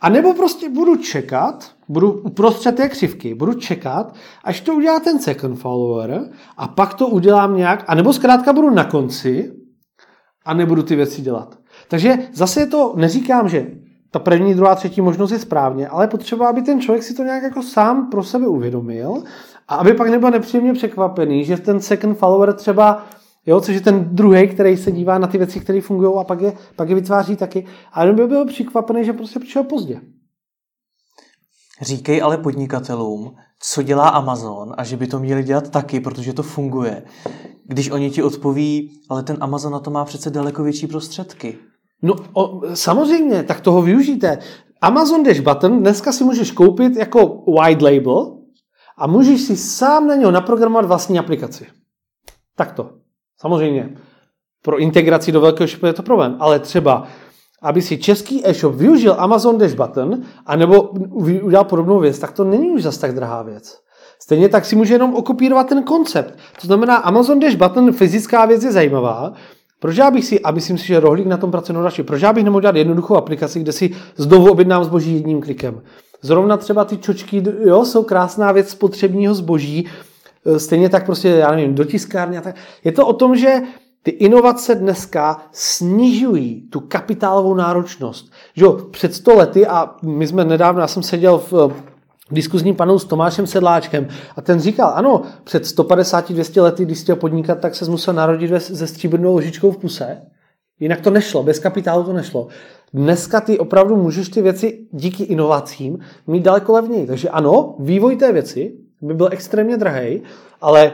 A nebo prostě budu čekat, budu uprostřed té křivky, budu čekat, až to udělá ten second follower a pak to udělám nějak, a nebo zkrátka budu na konci a nebudu ty věci dělat. Takže zase to, neříkám, že ta první, druhá, třetí možnost je správně, ale potřeba, aby ten člověk si to nějak jako sám pro sebe uvědomil a aby pak nebyl nepříjemně překvapený, že ten second follower třeba Jo, což je ten druhý, který se dívá na ty věci, které fungují a pak je, pak je vytváří taky. A by byl překvapený, že prostě přišel pozdě. Říkej ale podnikatelům, co dělá Amazon a že by to měli dělat taky, protože to funguje. Když oni ti odpoví, ale ten Amazon na to má přece daleko větší prostředky. No o, samozřejmě, tak toho využijte. Amazon Dash Button dneska si můžeš koupit jako white label a můžeš si sám na něho naprogramovat vlastní aplikaci. Takto. Samozřejmě. Pro integraci do velkého shopu je to problém, ale třeba aby si český e-shop využil Amazon Dash Button anebo udělal podobnou věc, tak to není už zas tak drahá věc. Stejně tak si může jenom okopírovat ten koncept. To znamená, Amazon Dash Button, fyzická věc je zajímavá, proč já bych si, a myslím si, že rohlík na tom pracuje další, proč já bych nemohl dělat jednoduchou aplikaci, kde si znovu objednám zboží jedním klikem. Zrovna třeba ty čočky, jo, jsou krásná věc spotřebního zboží, e, stejně tak prostě, já nevím, do tiskárny a tak. Je to o tom, že ty inovace dneska snižují tu kapitálovou náročnost. Že jo, před sto lety, a my jsme nedávno, já jsem seděl v diskuzním panu s Tomášem Sedláčkem a ten říkal, ano, před 150-200 lety, když chtěl podnikat, tak se musel narodit se stříbrnou ložičkou v puse. Jinak to nešlo, bez kapitálu to nešlo. Dneska ty opravdu můžeš ty věci díky inovacím mít daleko levněji. Takže ano, vývoj té věci by byl extrémně drahý, ale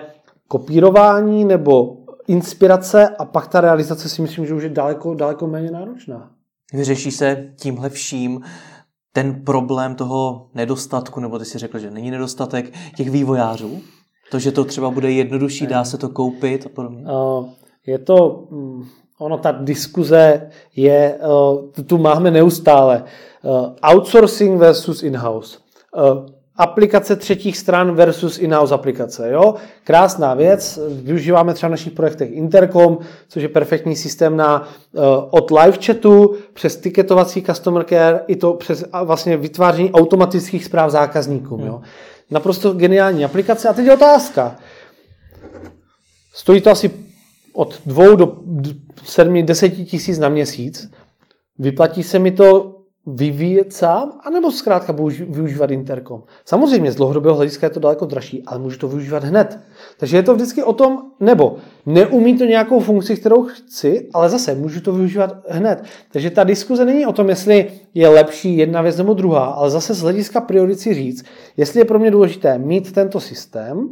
kopírování nebo inspirace a pak ta realizace si myslím, že už je daleko, daleko méně náročná. Vyřeší se tímhle vším ten problém toho nedostatku, nebo ty si řekl, že není nedostatek těch vývojářů? To, že to třeba bude jednodušší, dá se to koupit a podobně? Je to, mm, ono ta diskuze je, tu máme neustále. Outsourcing versus in-house aplikace třetích stran versus in-house aplikace. Jo? Krásná věc, využíváme třeba v našich projektech Intercom, což je perfektní systém na, uh, od live chatu přes tiketovací customer care, i to přes vlastně vytváření automatických zpráv zákazníkům. Hmm. Jo. Naprosto geniální aplikace. A teď je otázka. Stojí to asi od dvou do sedmi, deseti tisíc na měsíc. Vyplatí se mi to vyvíjet sám, anebo zkrátka využívat interkom. Samozřejmě z dlouhodobého hlediska je to daleko dražší, ale můžu to využívat hned. Takže je to vždycky o tom, nebo neumí to nějakou funkci, kterou chci, ale zase můžu to využívat hned. Takže ta diskuze není o tom, jestli je lepší jedna věc nebo druhá, ale zase z hlediska priority říct, jestli je pro mě důležité mít tento systém,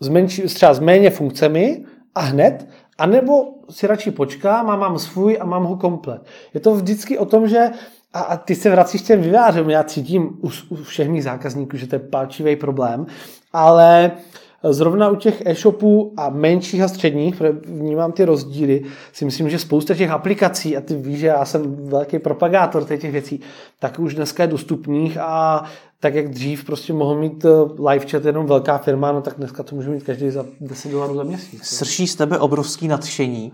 s, menší, třeba s méně funkcemi a hned, anebo si radši počkám a mám svůj a mám ho komplet. Je to vždycky o tom, že a, a ty se vracíš těm vývářům, já cítím u, u všech mých zákazníků, že to je palčivý problém, ale zrovna u těch e-shopů a menších a středních, vnímám ty rozdíly, si myslím, že spousta těch aplikací, a ty víš, že já jsem velký propagátor těch věcí, tak už dneska je dostupných a tak jak dřív prostě mohl mít eh, live chat jenom velká firma, no tak dneska to může mít každý za 10 dolarů za měsíc. Srší z tebe obrovský nadšení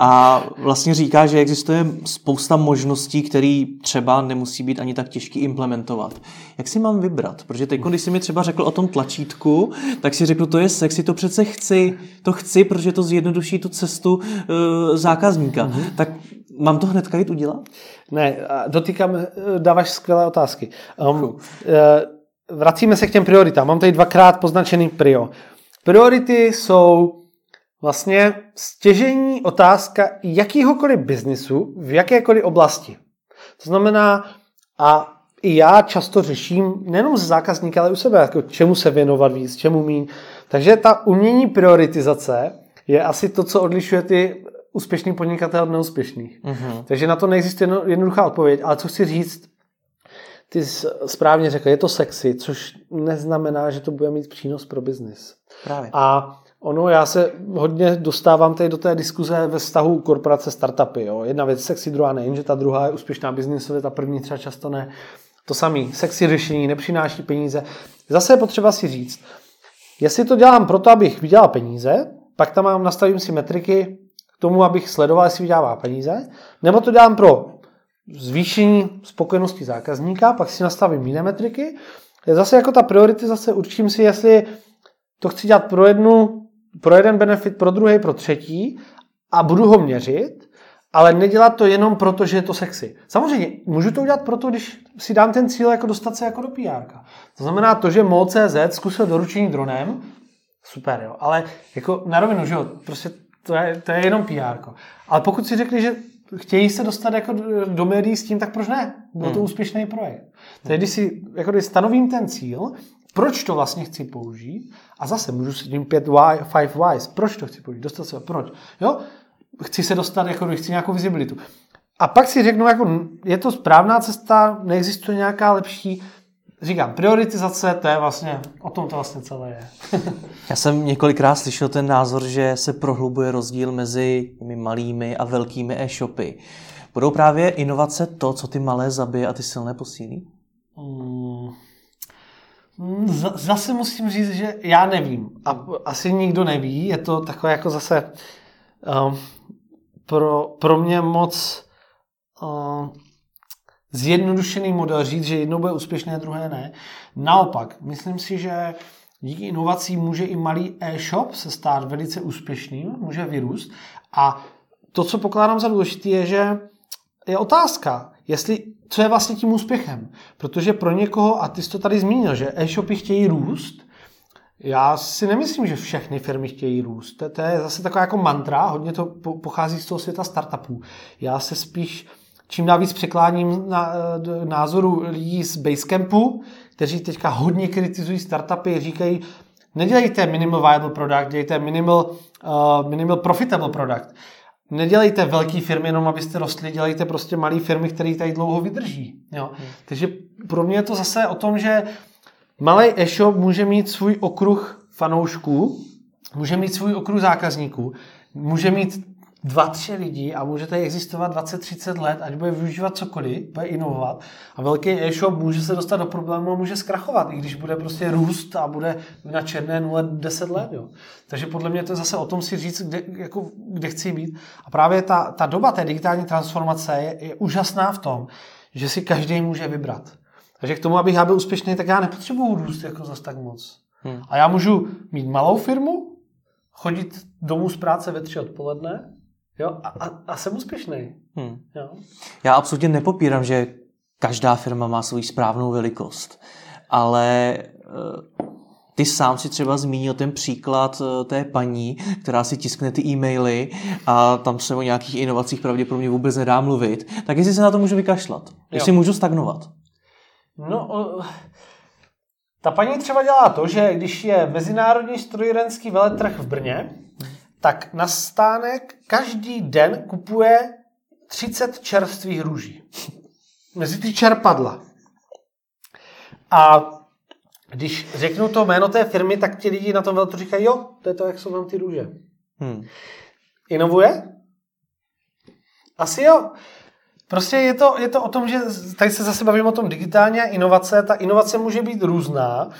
a vlastně říká, že existuje spousta možností, které třeba nemusí být ani tak těžký implementovat. Jak si mám vybrat? Protože teď, když jsi mi třeba řekl o tom tlačítku, tak si řekl, to je sexy, to přece chci, to chci, protože to zjednoduší tu cestu uh, zákazníka. Mm-hmm. Tak mám to hnedka jít udělat? Ne, dotýkám, eh, dáváš skvělé otázky. Um, vracíme se k těm prioritám. Mám tady dvakrát poznačený prio. Priority jsou vlastně stěžení otázka jakýhokoliv biznisu v jakékoliv oblasti. To znamená, a i já často řeším nejenom z zákazníka, ale u sebe, jako čemu se věnovat víc, čemu míň. Takže ta umění prioritizace je asi to, co odlišuje ty úspěšný podnikatel od neúspěšných. Mm-hmm. Takže na to neexistuje jednoduchá odpověď, ale co chci říct, ty jsi správně řekl, je to sexy, což neznamená, že to bude mít přínos pro biznis. Právě. A ono, já se hodně dostávám tady do té diskuze ve vztahu korporace startupy. Jo. Jedna věc sexy, druhá ne, že ta druhá je úspěšná biznisově, ta první třeba často ne. To samé, sexy řešení nepřináší peníze. Zase je potřeba si říct, jestli to dělám proto, abych vydělal peníze, pak tam mám, nastavím si metriky, tomu, abych sledoval, jestli vydělává peníze, nebo to dělám pro zvýšení spokojenosti zákazníka, pak si nastavím jiné metriky. Zase jako ta prioritizace, určím si, jestli to chci dělat pro jednu, pro jeden benefit, pro druhý, pro třetí a budu ho měřit, ale nedělat to jenom proto, že je to sexy. Samozřejmě, můžu to udělat proto, když si dám ten cíl jako dostat se jako do PR. To znamená to, že MOL.cz zkusil doručení dronem, super, jo, ale jako na rovinu, že jo, prostě to je, to je jenom PR. Ale pokud si řekli, že chtějí se dostat jako do médií s tím, tak proč ne? Byl to hmm. úspěšný projekt. Tedy když si jako když stanovím ten cíl, proč to vlastně chci použít a zase můžu si tím pět why, five whys, proč to chci použít, dostat se, proč, jo? Chci se dostat, jako chci nějakou vizibilitu. A pak si řeknu, jako je to správná cesta, neexistuje nějaká lepší, říkám, prioritizace, to je vlastně, o tom to vlastně celé je. Já jsem několikrát slyšel ten názor, že se prohlubuje rozdíl mezi těmi malými a velkými e-shopy. Budou právě inovace to, co ty malé zabije a ty silné posílí? Hmm. Zase musím říct, že já nevím. A asi nikdo neví. Je to takové jako zase um, pro, pro mě moc um, zjednodušený model říct, že jedno bude úspěšné, druhé ne. Naopak, myslím si, že díky inovacím může i malý e-shop se stát velice úspěšným, může vyrůst. A to, co pokládám za důležité, je, že je otázka, jestli, co je vlastně tím úspěchem. Protože pro někoho, a ty jsi to tady zmínil, že e-shopy chtějí růst, já si nemyslím, že všechny firmy chtějí růst. To, to je zase taková jako mantra, hodně to pochází z toho světa startupů. Já se spíš čím dál víc překláním na, eh, názoru lidí z Basecampu, kteří teďka hodně kritizují startupy, říkají, nedělejte minimal viable product, dělejte minimal, uh, minimal profitable product. Nedělejte velké firmy jenom, abyste rostli, dělejte prostě malé firmy, které tady dlouho vydrží. Jo? Hmm. Takže pro mě je to zase o tom, že malý e-shop může mít svůj okruh fanoušků, může mít svůj okruh zákazníků, může mít dva, tři lidi a můžete existovat 20-30 let, ať bude využívat cokoliv, bude inovovat. A velký e-shop může se dostat do problému a může zkrachovat, i když bude prostě růst a bude na černé nule 10 let. Jo. Takže podle mě to je zase o tom si říct, kde, jako, kde chci být. A právě ta, ta doba té digitální transformace je, je úžasná v tom, že si každý může vybrat. Takže k tomu, abych já byl úspěšný, tak já nepotřebuju růst jako zase tak moc. Hmm. A já můžu mít malou firmu, chodit domů z práce ve tři odpoledne jo, a, a, a jsem úspěšný. Hmm. Jo. Já absolutně nepopírám, že každá firma má svou správnou velikost, ale eh, ty sám si třeba zmínil ten příklad eh, té paní, která si tiskne ty e-maily a tam se o nějakých inovacích pravděpodobně vůbec nedá mluvit. Tak jestli se na to můžu vykašlat? Jestli jo. můžu stagnovat? No, ta paní třeba dělá to, že když je Mezinárodní strojírenský veletrh v Brně, tak na stánek každý den kupuje 30 čerstvých růží. Mezi ty čerpadla. A když řeknu to jméno té firmy, tak ti lidi na tom veltru říkají, jo, to je to, jak jsou vám ty růže. Hmm. Inovuje? Asi jo. Prostě je to, je to o tom, že tady se zase bavím o tom digitálně a inovace. Ta inovace může být různá,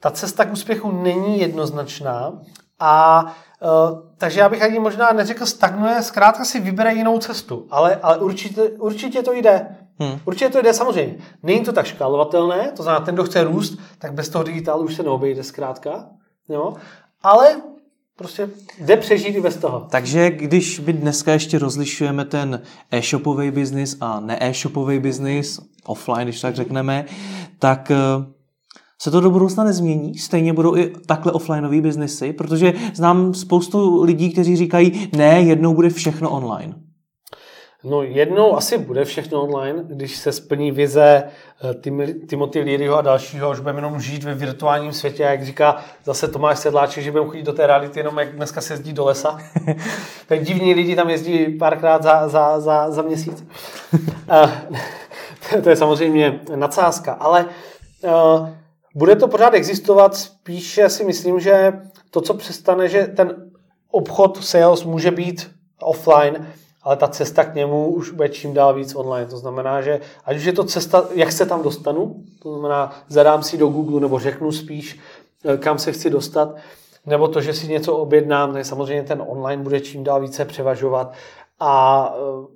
ta cesta k úspěchu není jednoznačná a takže já bych ani možná neřekl stagnuje, zkrátka si vybere jinou cestu, ale, ale určitě, určitě to jde. Hmm. Určitě to jde samozřejmě. Není to tak škálovatelné, to znamená, ten, kdo chce růst, tak bez toho digitálu už se neobejde zkrátka. Jo? Ale prostě jde přežít i bez toho. Takže když my dneska ještě rozlišujeme ten e-shopový biznis a ne-e-shopový biznis, offline, když tak řekneme, tak eh, se to do budoucna nezmění? Stejně budou i takhle offlineové biznesy? Protože znám spoustu lidí, kteří říkají, ne, jednou bude všechno online. No jednou asi bude všechno online, když se splní vize eh, Timothy Learyho a dalšího, už budeme jenom žít ve virtuálním světě, jak říká zase Tomáš Sedláček, že budeme chodit do té reality jenom jak dneska se jezdí do lesa. tak divní lidi tam jezdí párkrát za, za, za, za měsíc. to je samozřejmě nadsázka, ale uh, bude to pořád existovat, spíše si myslím, že to, co přestane, že ten obchod sales může být offline, ale ta cesta k němu už bude čím dál víc online. To znamená, že ať už je to cesta, jak se tam dostanu, to znamená, zadám si do Google nebo řeknu spíš, eh, kam se chci dostat, nebo to, že si něco objednám, tak samozřejmě ten online bude čím dál více převažovat a eh,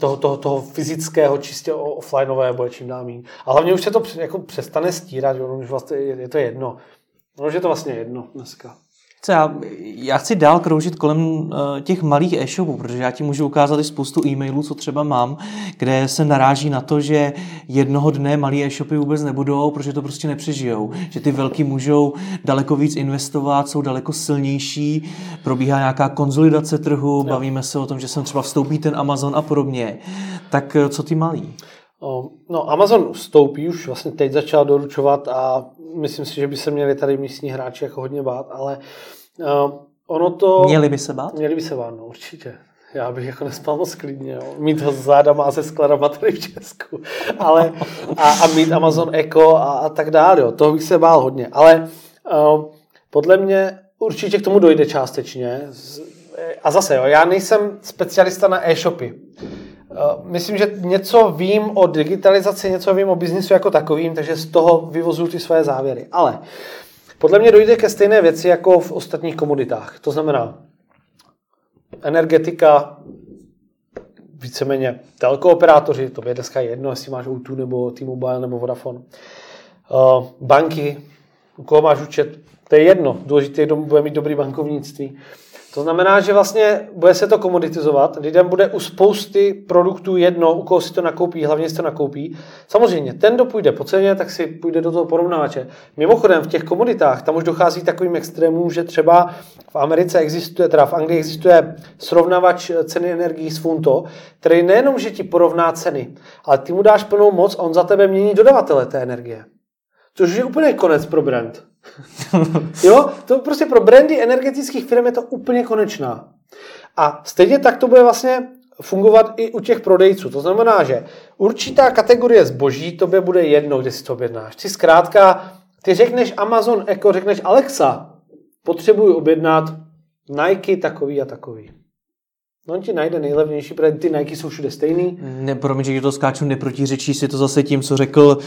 toho, toho, toho fyzického, čistě offlineové bude čím dál méně. A hlavně už se to jako přestane stírat, že už vlastně je, to jedno. No, že je to vlastně jedno dneska. Co já, já chci dál kroužit kolem uh, těch malých e-shopů, protože já ti můžu ukázat i spoustu e-mailů, co třeba mám, kde se naráží na to, že jednoho dne malý e-shopy vůbec nebudou, protože to prostě nepřežijou. Že ty velký můžou daleko víc investovat, jsou daleko silnější, probíhá nějaká konzolidace trhu, no. bavíme se o tom, že sem třeba vstoupí ten Amazon a podobně. Tak uh, co ty malí? No, Amazon vstoupí, už vlastně teď začal doručovat a myslím si, že by se měli tady místní hráči jako hodně bát, ale uh, ono to... Měli by se bát? Měli by se bát, no určitě. Já bych jako nespal moc klidně, jo. mít ho zádama a se skladama tady v Česku. Ale, a, a mít Amazon Echo a, a tak dále, jo. toho bych se bál hodně. Ale uh, podle mě určitě k tomu dojde částečně. A zase, jo, já nejsem specialista na e-shopy. Myslím, že něco vím o digitalizaci, něco vím o biznisu jako takovým, takže z toho vyvozuju ty své závěry. Ale podle mě dojde ke stejné věci jako v ostatních komoditách. To znamená energetika, víceméně telkooperátoři, to je dneska jedno, jestli máš O2 nebo T-Mobile nebo Vodafone. Uh, banky, u koho máš účet, to je jedno. Důležité je, kdo bude mít dobrý bankovnictví. To znamená, že vlastně bude se to komoditizovat, lidem bude u spousty produktů jedno, u koho si to nakoupí, hlavně si to nakoupí. Samozřejmě, ten, kdo půjde po ceně, tak si půjde do toho porovnávače. Mimochodem, v těch komoditách tam už dochází takovým extrémům, že třeba v Americe existuje, teda v Anglii existuje srovnavač ceny energií s Funto, který nejenom, že ti porovná ceny, ale ty mu dáš plnou moc a on za tebe mění dodavatele té energie. Což je úplně konec pro brand. jo, to prostě pro brandy energetických firm je to úplně konečná. A stejně tak to bude vlastně fungovat i u těch prodejců. To znamená, že určitá kategorie zboží tobě bude jedno, kde si to objednáš. Ty zkrátka, ty řekneš Amazon Echo, řekneš Alexa, potřebuji objednat Nike takový a takový. No on ti najde nejlevnější, protože ty Nike jsou všude stejný. Ne, promiň, že to skáču, neprotiřečí si to zase tím, co řekl uh,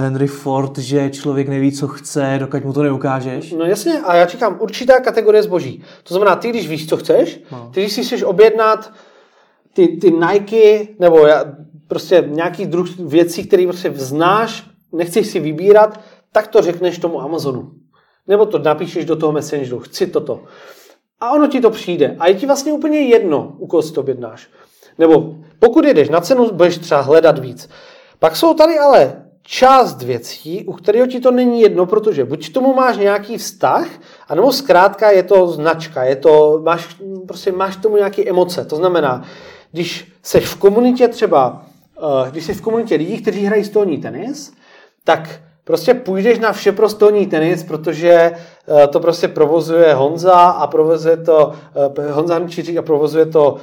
Henry Ford, že člověk neví, co chce, dokud mu to neukážeš. No jasně, a já říkám, určitá kategorie zboží. To znamená, ty, když víš, co chceš, no. ty, když si chceš objednat ty, ty Nike, nebo já, prostě nějaký druh věcí, které prostě znáš, nechceš si vybírat, tak to řekneš tomu Amazonu. Nebo to napíšeš do toho Messengeru, chci toto. A ono ti to přijde. A je ti vlastně úplně jedno, u koho si to objednáš. Nebo pokud jedeš na cenu, budeš třeba hledat víc. Pak jsou tady ale část věcí, u kterého ti to není jedno, protože buď tomu máš nějaký vztah, anebo zkrátka je to značka, je to, máš, prostě máš tomu nějaké emoce. To znamená, když jsi v komunitě třeba, eh, když jsi v komunitě lidí, kteří hrají stolní tenis, tak prostě půjdeš na vše pro stolní tenis, protože to prostě provozuje Honza a provozuje to eh, Honza Hrnčířík a provozuje to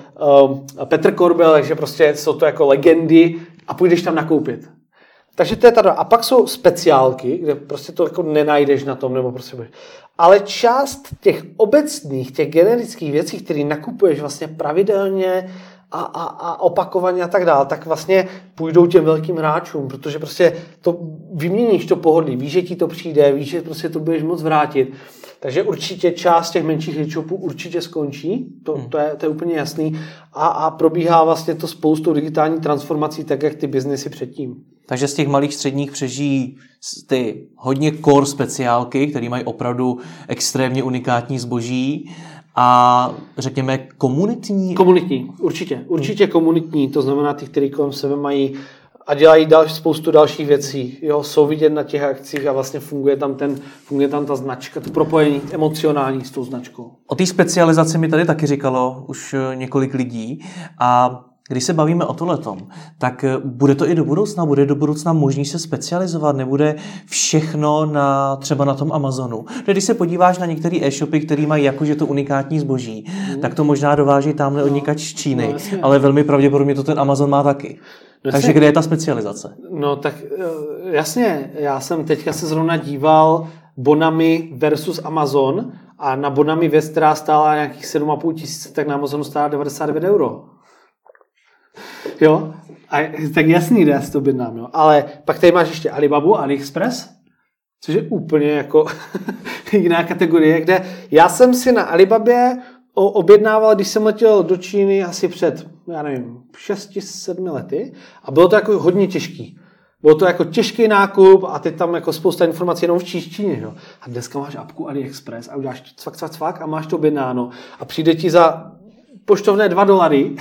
Petr Korbel, takže prostě jsou to jako legendy a půjdeš tam nakoupit. Takže to je ta A pak jsou speciálky, kde prostě to jako nenajdeš na tom, nebo prostě. Ale část těch obecných, těch generických věcí, které nakupuješ vlastně pravidelně, a, a, a opakovaně a tak dále, tak vlastně půjdou těm velkým hráčům, protože prostě to vyměníš to pohodlí, víš, že ti to přijde, víš, že prostě to budeš moc vrátit. Takže určitě část těch menších e-shopů určitě skončí, to, hmm. to, je, to je úplně jasný. A, a probíhá vlastně to spoustou digitální transformací, tak jak ty biznesy předtím. Takže z těch malých středních přežijí ty hodně core speciálky, které mají opravdu extrémně unikátní zboží a řekněme komunitní? Komunitní, určitě. Určitě komunitní, to znamená ty, kteří kolem sebe mají a dělají dal, spoustu dalších věcí. Jo, jsou vidět na těch akcích a vlastně funguje tam, ten, funguje tam ta značka, to propojení emocionální s tou značkou. O té specializaci mi tady taky říkalo už eh, několik lidí a když se bavíme o tohletom, tak eh, bude to i do budoucna, bude do budoucna možný se specializovat, nebude všechno na, třeba na tom Amazonu. Když se podíváš na některé e-shopy, které mají jakože to unikátní zboží, mm. tak to možná dováží tamhle no, z Číny, no, ale velmi pravděpodobně to ten Amazon má taky. No, Takže kde je ta specializace? No tak eh, jasně, já jsem teďka se zrovna díval Bonami versus Amazon a na Bonami věc, která stála nějakých 7,5 tisíc, tak na Amazonu stála 99 euro. Jo, a, tak jasný, já si to objednám, jo. Ale pak tady máš ještě Alibabu, AliExpress, což je úplně jako jiná kategorie, kde já jsem si na Alibabě objednával, když jsem letěl do Číny asi před, já nevím, 6-7 lety a bylo to jako hodně těžký. Bylo to jako těžký nákup a teď tam jako spousta informací jenom v číštině. Jo. A dneska máš apku AliExpress a uděláš cvak, cvak, cvak a máš to objednáno a přijde ti za poštovné 2 dolary,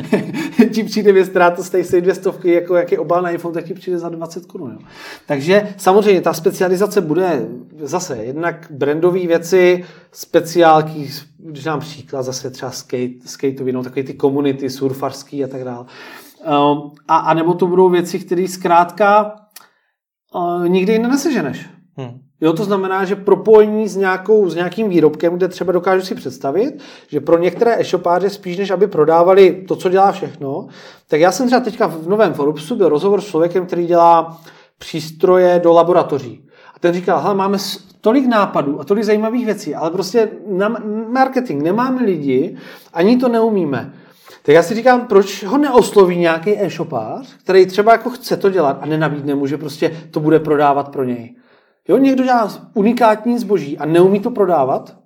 ti přijde věc, která to stojí se dvě stovky, jako jaký obal na iPhone, tak ti přijde za 20 korun. Takže samozřejmě ta specializace bude zase jednak brandové věci, speciálky, když nám příklad zase třeba skate, skateový, no, takové ty komunity surfarský a tak dále. Um, a, a nebo to budou věci, které zkrátka uh, nikdy neseženeš. Jo, to znamená, že propojení s, nějakou, s nějakým výrobkem, kde třeba dokážu si představit, že pro některé e-shopáře spíš než aby prodávali to, co dělá všechno, tak já jsem třeba teďka v novém Forbesu byl rozhovor s člověkem, který dělá přístroje do laboratoří. A ten říkal, hele, máme tolik nápadů a tolik zajímavých věcí, ale prostě na marketing nemáme lidi, ani to neumíme. Tak já si říkám, proč ho neosloví nějaký e-shopář, který třeba jako chce to dělat a nenabídne mu, že prostě to bude prodávat pro něj. Jo, někdo dělá unikátní zboží a neumí to prodávat,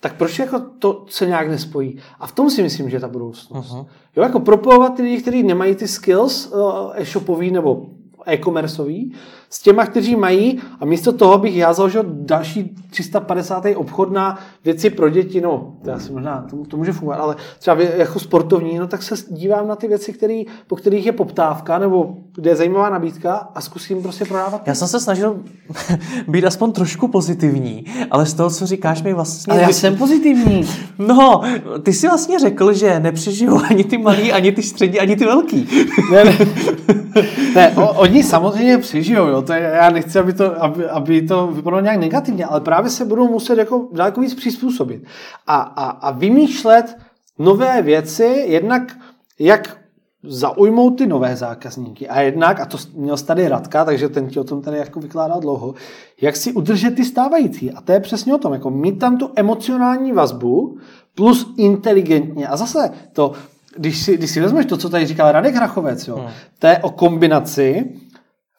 tak proč jako to se nějak nespojí? A v tom si myslím, že je ta budoucnost. Uh-huh. Jo, jako propojovat ty lidi, kteří nemají ty skills uh, e-shopový nebo e-commerceový, s těma, kteří mají a místo toho bych já založil další 350. obchod na věci pro děti, no, to asi možná, to, to může fungovat, ale třeba jako sportovní, no tak se dívám na ty věci, který, po kterých je poptávka, nebo kde je zajímavá nabídka a zkusím prostě prodávat. Já jsem se snažil být aspoň trošku pozitivní, ale z toho, co říkáš, mi vlastně... Ale já jsem pozitivní. No, ty si vlastně řekl, že nepřežijou ani ty malí, ani ty střední, ani ty velký. ne, ne. ne o, oni samozřejmě přežijou, jo, to je, já nechci, aby to, aby, aby to vypadalo nějak negativně, ale právě se budou muset jako daleko víc přizpůsobit. A, a, a vymýšlet nové věci, jednak jak zaujmout ty nové zákazníky a jednak, a to měl tady Radka, takže ten ti o tom tady jako vykládá dlouho, jak si udržet ty stávající. A to je přesně o tom, jako mít tam tu emocionální vazbu plus inteligentně. A zase to, když si, když si vezmeš to, co tady říkal Radek Hrachovec, jo, hmm. to je o kombinaci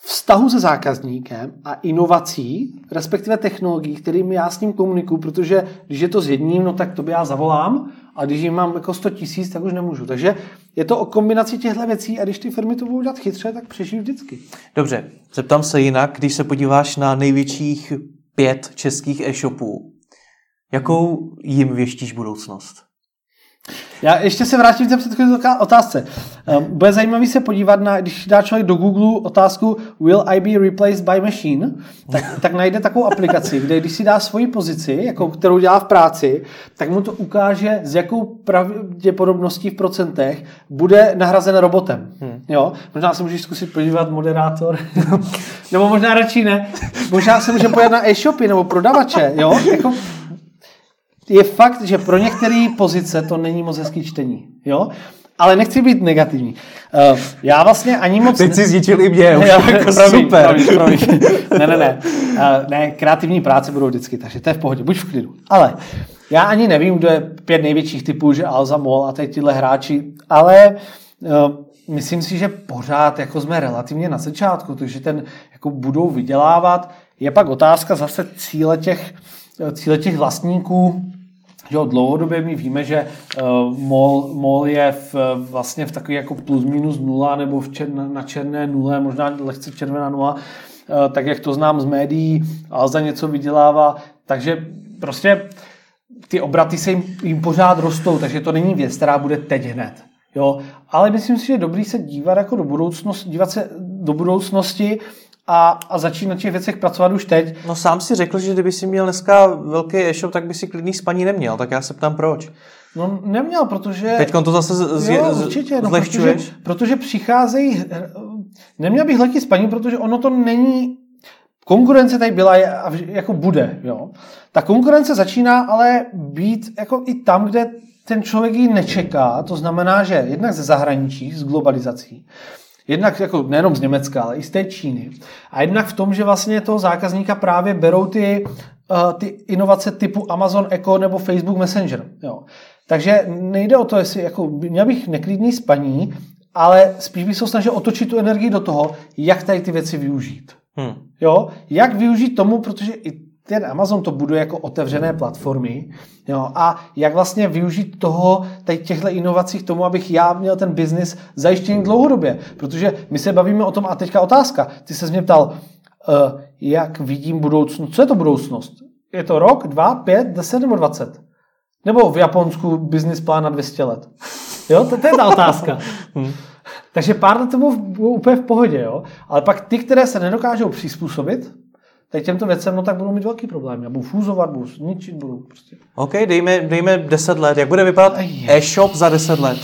vztahu se zákazníkem a inovací, respektive technologií, kterými já s ním komunikuju, protože když je to s jedním, no tak to by já zavolám a když jim mám jako 100 tisíc, tak už nemůžu. Takže je to o kombinaci těchto věcí a když ty firmy to budou dělat chytře, tak přežijí vždycky. Dobře, zeptám se jinak, když se podíváš na největších pět českých e-shopů, jakou jim věštíš budoucnost? Já ještě se vrátím k té předchozí otázce. Ehm, bude zajímavý se podívat na, když dá člověk do Google otázku Will I be replaced by machine, tak, tak najde takovou aplikaci, kde když si dá svoji pozici, jako kterou dělá v práci, tak mu to ukáže, s jakou pravděpodobností v procentech bude nahrazen robotem. Hmm. Jo? Možná se můžeš zkusit podívat moderátor, nebo možná radši ne. Možná se můžeme podívat na e-shopy nebo prodavače. Jo? Jako, je fakt, že pro některé pozice to není moc hezký čtení. Jo? Ale nechci být negativní. Uh, já vlastně ani moc... Teď si zničil i mě, už jo, jako promiň, super. Promiň, promiň. ne, ne, ne. Uh, ne, kreativní práce budou vždycky, takže to je v pohodě, buď v klidu. Ale já ani nevím, kdo je pět největších typů, že Alza, Mol a teď tyhle hráči, ale uh, myslím si, že pořád jako jsme relativně na začátku, takže ten jako budou vydělávat. Je pak otázka zase cíle těch, cíle těch vlastníků, Jo, dlouhodobě my víme, že uh, MOL, MOL je v, vlastně v takový jako plus minus nula nebo v čer, na černé nule, možná lehce červená nula, uh, tak jak to znám z médií, ale za něco vydělává. Takže prostě ty obraty se jim, jim pořád rostou, takže to není věc, která bude teď hned. Jo, ale myslím si, že je dobrý se dívat jako do budoucnosti, dívat se do budoucnosti a, a začít na těch věcech pracovat už teď. No sám si řekl, že kdyby si měl dneska velký e-shop, tak by si klidný spaní neměl, tak já se ptám proč. No neměl, protože... Teď to zase z, jo, určitě, no, protože, protože přicházejí... Neměl bych lehký spaní, protože ono to není... Konkurence tady byla a jako bude, jo. Ta konkurence začíná ale být jako i tam, kde ten člověk ji nečeká, to znamená, že jednak ze zahraničí, z globalizací, Jednak jako nejenom z Německa, ale i z té Číny. A jednak v tom, že vlastně toho zákazníka právě berou ty, uh, ty inovace typu Amazon Echo nebo Facebook Messenger. Jo. Takže nejde o to, jestli jako, měl bych neklidný spaní, ale spíš bych se snažil otočit tu energii do toho, jak tady ty věci využít. Hmm. Jo? Jak využít tomu, protože i ten Amazon to buduje jako otevřené platformy jo, a jak vlastně využít toho, těchto inovací k tomu, abych já měl ten biznis zajištěný dlouhodobě. Protože my se bavíme o tom, a teďka otázka, ty se mě ptal, uh, jak vidím budoucnost, co je to budoucnost? Je to rok, dva, pět, deset nebo dvacet? Nebo v Japonsku business plán na 200 let? Jo, to, to je ta otázka. Hmm. Takže pár let to bylo úplně v pohodě, jo? ale pak ty, které se nedokážou přizpůsobit, teď těmto věcem, no tak budou mít velký problém. Já budu fúzovat, budu ničit, budu prostě. OK, dejme, dejme 10 let. Jak bude vypadat e-shop za 10 let?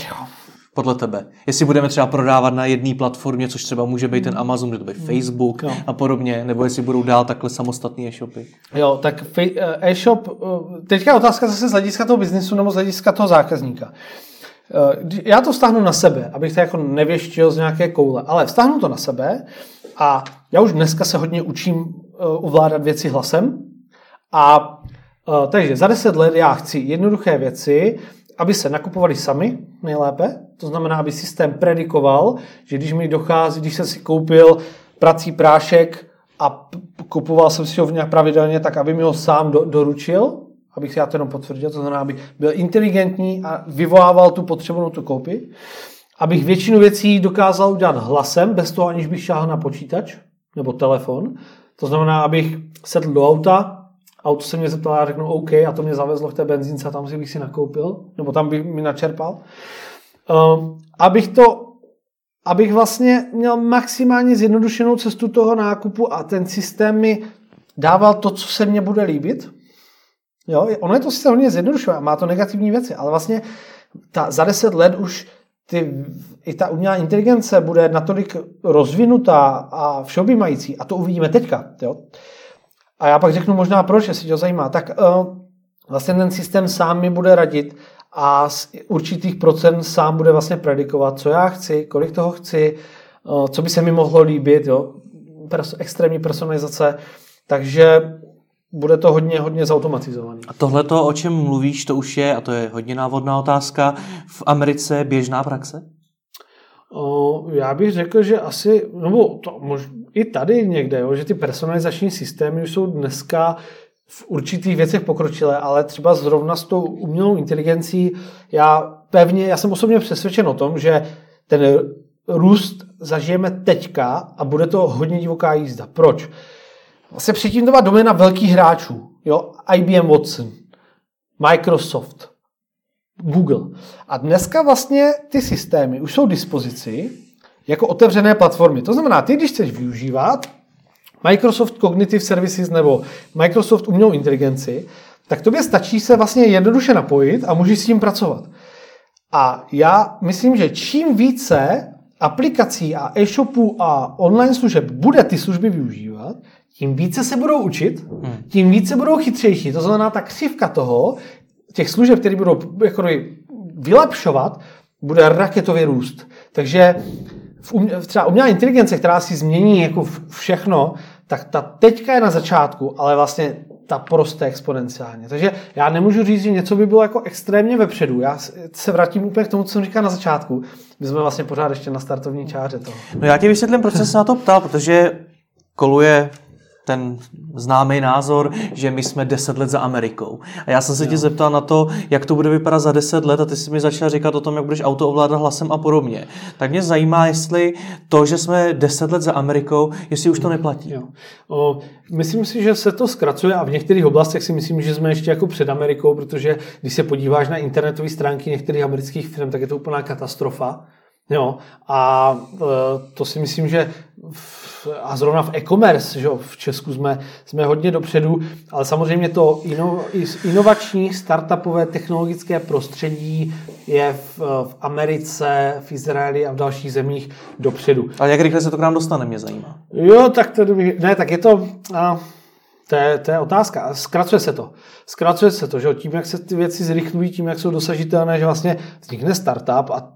Podle tebe. Jestli budeme třeba prodávat na jedné platformě, což třeba může být ten Amazon, může to být Facebook jo. a podobně, nebo jestli budou dál takhle samostatné e-shopy. Jo, tak eh, e-shop, eh, teďka je otázka zase z hlediska toho biznisu nebo z hlediska toho zákazníka. Eh, já to vztahnu na sebe, abych to jako nevěštil z nějaké koule, ale vztahnu to na sebe a já už dneska se hodně učím ovládat věci hlasem a takže za deset let já chci jednoduché věci, aby se nakupovali sami nejlépe, to znamená, aby systém predikoval, že když mi dochází, když jsem si koupil prací prášek a kupoval jsem si ho nějak pravidelně, tak aby mi ho sám do, doručil, abych si já to jenom potvrdil, to znamená, aby byl inteligentní a vyvolával tu potřebnou tu koupi, abych většinu věcí dokázal udělat hlasem, bez toho aniž bych šáhl na počítač nebo telefon. To znamená, abych sedl do auta, auto se mě zeptalo, já řeknu OK a to mě zavezlo v té benzínce a tam si bych si nakoupil, nebo tam bych mi načerpal. Um, abych to abych vlastně měl maximálně zjednodušenou cestu toho nákupu a ten systém mi dával to, co se mně bude líbit. Jo, ono je to sice hodně zjednodušuje má to negativní věci, ale vlastně ta, za deset let už ty, i ta umělá inteligence bude natolik rozvinutá a všeobjímající, a to uvidíme teďka. Jo? A já pak řeknu možná proč, jestli to zajímá. Tak uh, vlastně ten systém sám mi bude radit a z určitých procent sám bude vlastně predikovat, co já chci, kolik toho chci, eh, co by se mi mohlo líbit, jo? extrémní personalizace, takže bude to hodně, hodně zautomatizovaný. A tohle to, o čem mluvíš, to už je, a to je hodně návodná otázka, v Americe běžná praxe? O, já bych řekl, že asi, nebo to mož, i tady někde, jo, že ty personalizační systémy už jsou dneska v určitých věcech pokročilé, ale třeba zrovna s tou umělou inteligencí, já pevně, já jsem osobně přesvědčen o tom, že ten růst zažijeme teďka a bude to hodně divoká jízda. Proč? Vlastně předtím to byla doména velkých hráčů. Jo? IBM Watson, Microsoft, Google. A dneska vlastně ty systémy už jsou k dispozici jako otevřené platformy. To znamená, ty, když chceš využívat Microsoft Cognitive Services nebo Microsoft umělou inteligenci, tak tobě stačí se vlastně jednoduše napojit a můžeš s tím pracovat. A já myslím, že čím více aplikací a e-shopů a online služeb bude ty služby využívat, tím více se budou učit, hmm. tím více budou chytřejší. To znamená, ta křivka toho, těch služeb, které budou jako vylepšovat, bude raketově růst. Takže v um, třeba umělá inteligence, která si změní jako všechno, tak ta teďka je na začátku, ale vlastně ta poroste exponenciálně. Takže já nemůžu říct, že něco by bylo jako extrémně vepředu. Já se vrátím úplně k tomu, co jsem říkal na začátku. My jsme vlastně pořád ještě na startovní čáře toho. No já ti vysvětlím, proč jsem se na to ptal, protože koluje ten známý názor, že my jsme deset let za Amerikou. A já jsem se jo. tě zeptal na to, jak to bude vypadat za deset let a ty jsi mi začal říkat o tom, jak budeš auto ovládat hlasem a podobně. Tak mě zajímá, jestli to, že jsme deset let za Amerikou, jestli už to neplatí. Jo. O, myslím si, že se to zkracuje a v některých oblastech si myslím, že jsme ještě jako před Amerikou, protože když se podíváš na internetové stránky některých amerických firm, tak je to úplná katastrofa. Jo, a e, to si myslím, že v, a zrovna v e-commerce, že v Česku jsme, jsme hodně dopředu, ale samozřejmě to ino, inovační startupové technologické prostředí je v, v Americe, v Izraeli a v dalších zemích dopředu. A jak rychle se to k nám dostane, mě zajímá. Jo, tak to, ne, tak je to, a, to je, to je otázka. Zkracuje se to. Zkracuje se to, že tím, jak se ty věci zrychlují, tím, jak jsou dosažitelné, že vlastně vznikne startup a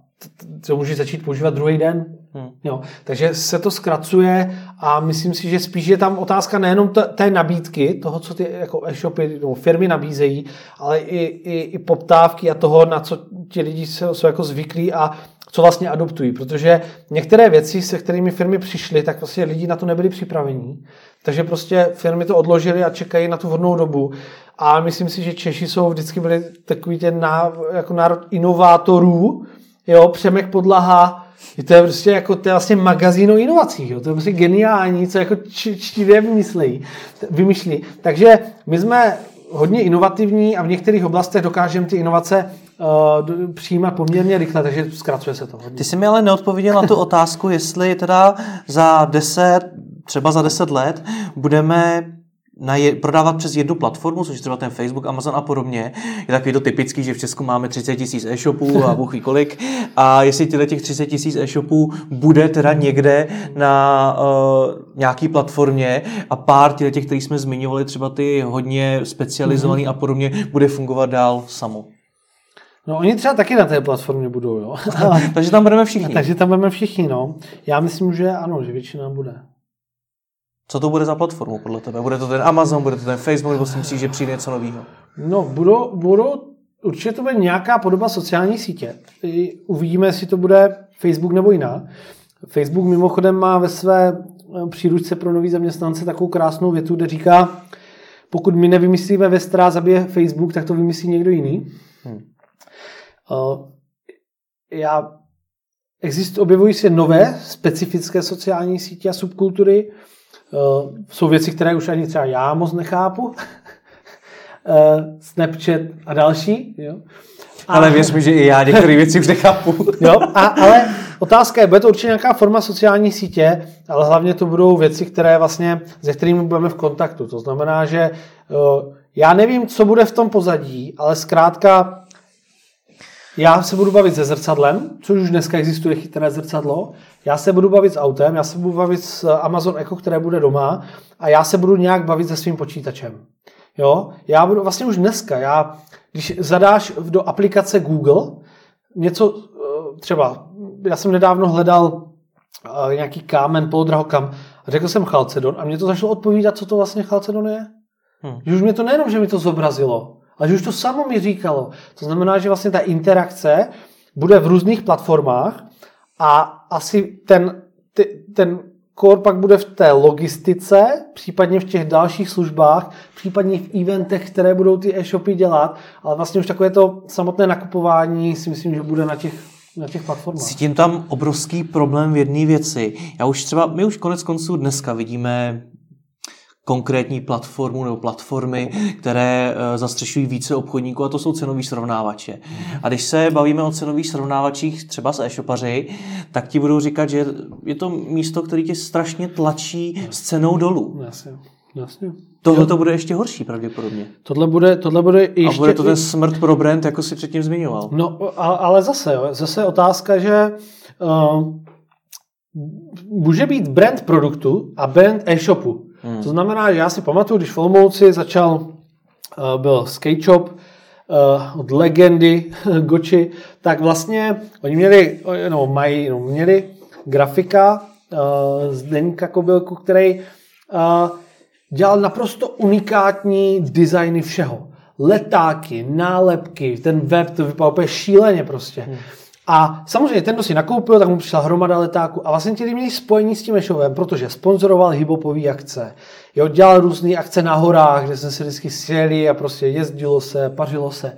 to může začít používat druhý den. Hmm. Jo. Takže se to zkracuje a myslím si, že spíš je tam otázka nejenom té nabídky, toho, co ty jako e-shopy nebo firmy nabízejí, ale i, i, i poptávky a toho, na co ti lidi jsou, jsou jako zvyklí a co vlastně adoptují. Protože některé věci, se kterými firmy přišly, tak vlastně lidi na to nebyli připravení. Takže prostě firmy to odložily a čekají na tu vhodnou dobu. A myslím si, že Češi jsou vždycky byli takový ten ná, jako národ inovátorů, jo, Přemek Podlaha, to je prostě jako, to je vlastně magazín o inovacích, jo, to je prostě geniální, co jako čtivě vymyslí, vymyšlí. Takže my jsme hodně inovativní a v některých oblastech dokážeme ty inovace uh, přijímat poměrně rychle, takže zkracuje se to. Hodně. Ty jsi mi ale neodpověděl na tu otázku, jestli teda za deset, třeba za deset let budeme na je, prodávat přes jednu platformu, což je třeba ten Facebook, Amazon a podobně, je takový to typický, že v Česku máme 30 tisíc e-shopů a buchy kolik. A jestli těle těch 30 tisíc e-shopů bude teda někde na uh, nějaký platformě a pár těle těch, který jsme zmiňovali, třeba ty hodně specializovaný mm-hmm. a podobně, bude fungovat dál samo. No oni třeba taky na té platformě budou, jo. takže tam budeme všichni. takže tam budeme všichni, no. Já myslím, že ano, že většina bude. Co to bude za platformu podle tebe? Bude to ten Amazon, bude to ten Facebook, nebo si myslíš, že přijde něco nového? No, budou, budou, určitě to bude nějaká podoba sociální sítě. Uvidíme, jestli to bude Facebook nebo jiná. Facebook mimochodem má ve své eh, příručce pro nový zaměstnance takovou krásnou větu, kde říká, pokud my nevymyslíme ve strá zabije Facebook, tak to vymyslí někdo jiný. Hmm. Uh, já exist, objevují se nové specifické sociální sítě a subkultury, Uh, jsou věci, které už ani třeba já moc nechápu. uh, Snapchat a další. Jo. A, ale věř mi, že i já některé věci už nechápu. jo, a, ale otázka je, bude to určitě nějaká forma sociální sítě, ale hlavně to budou věci, které vlastně, se kterými budeme v kontaktu. To znamená, že uh, já nevím, co bude v tom pozadí, ale zkrátka já se budu bavit se zrcadlem, což už dneska existuje chytré zrcadlo. Já se budu bavit s autem, já se budu bavit s Amazon Echo, které bude doma a já se budu nějak bavit se svým počítačem. Jo? Já budu vlastně už dneska, já, když zadáš do aplikace Google něco, eh, třeba, já jsem nedávno hledal eh, nějaký kámen, polodrahokam, a řekl jsem Chalcedon a mě to začalo odpovídat, co to vlastně Chalcedon je. Hmm. Že už mě to nejenom, že mi to zobrazilo, ale že už to samo mi říkalo. To znamená, že vlastně ta interakce bude v různých platformách a asi ten, ten core pak bude v té logistice, případně v těch dalších službách, případně v eventech, které budou ty e-shopy dělat, ale vlastně už takové to samotné nakupování si myslím, že bude na těch na těch platformách. Cítím tam obrovský problém v jedné věci. Já už třeba, my už konec konců dneska vidíme konkrétní platformu nebo platformy, které eh, zastřešují více obchodníků a to jsou cenový srovnávače. A když se bavíme o cenových srovnávačích třeba s e-shopaři, tak ti budou říkat, že je to místo, které tě strašně tlačí s cenou dolů. Jasně. Jasně. Tohle to bude ještě horší pravděpodobně. Tohle bude, tohle bude ještě... A bude to ten smrt pro brand, jako si předtím zmiňoval. No, ale zase, jo, zase otázka, že uh, může být brand produktu a brand e-shopu. Hmm. To znamená, že já si pamatuju, když v Olomouci začal, uh, byl skate shop uh, od legendy Goči, tak vlastně oni měli, no mají, no, měli grafika uh, z Deníka Kobylku, který uh, dělal naprosto unikátní designy všeho. Letáky, nálepky, ten web, to vypadá úplně šíleně prostě. Hmm. A samozřejmě ten, kdo si nakoupil, tak mu přišla hromada letáků a vlastně ti měli spojení s tím e protože sponzoroval hiphopový akce. Jo, dělal různé akce na horách, kde jsme se vždycky sjeli a prostě jezdilo se, pařilo se.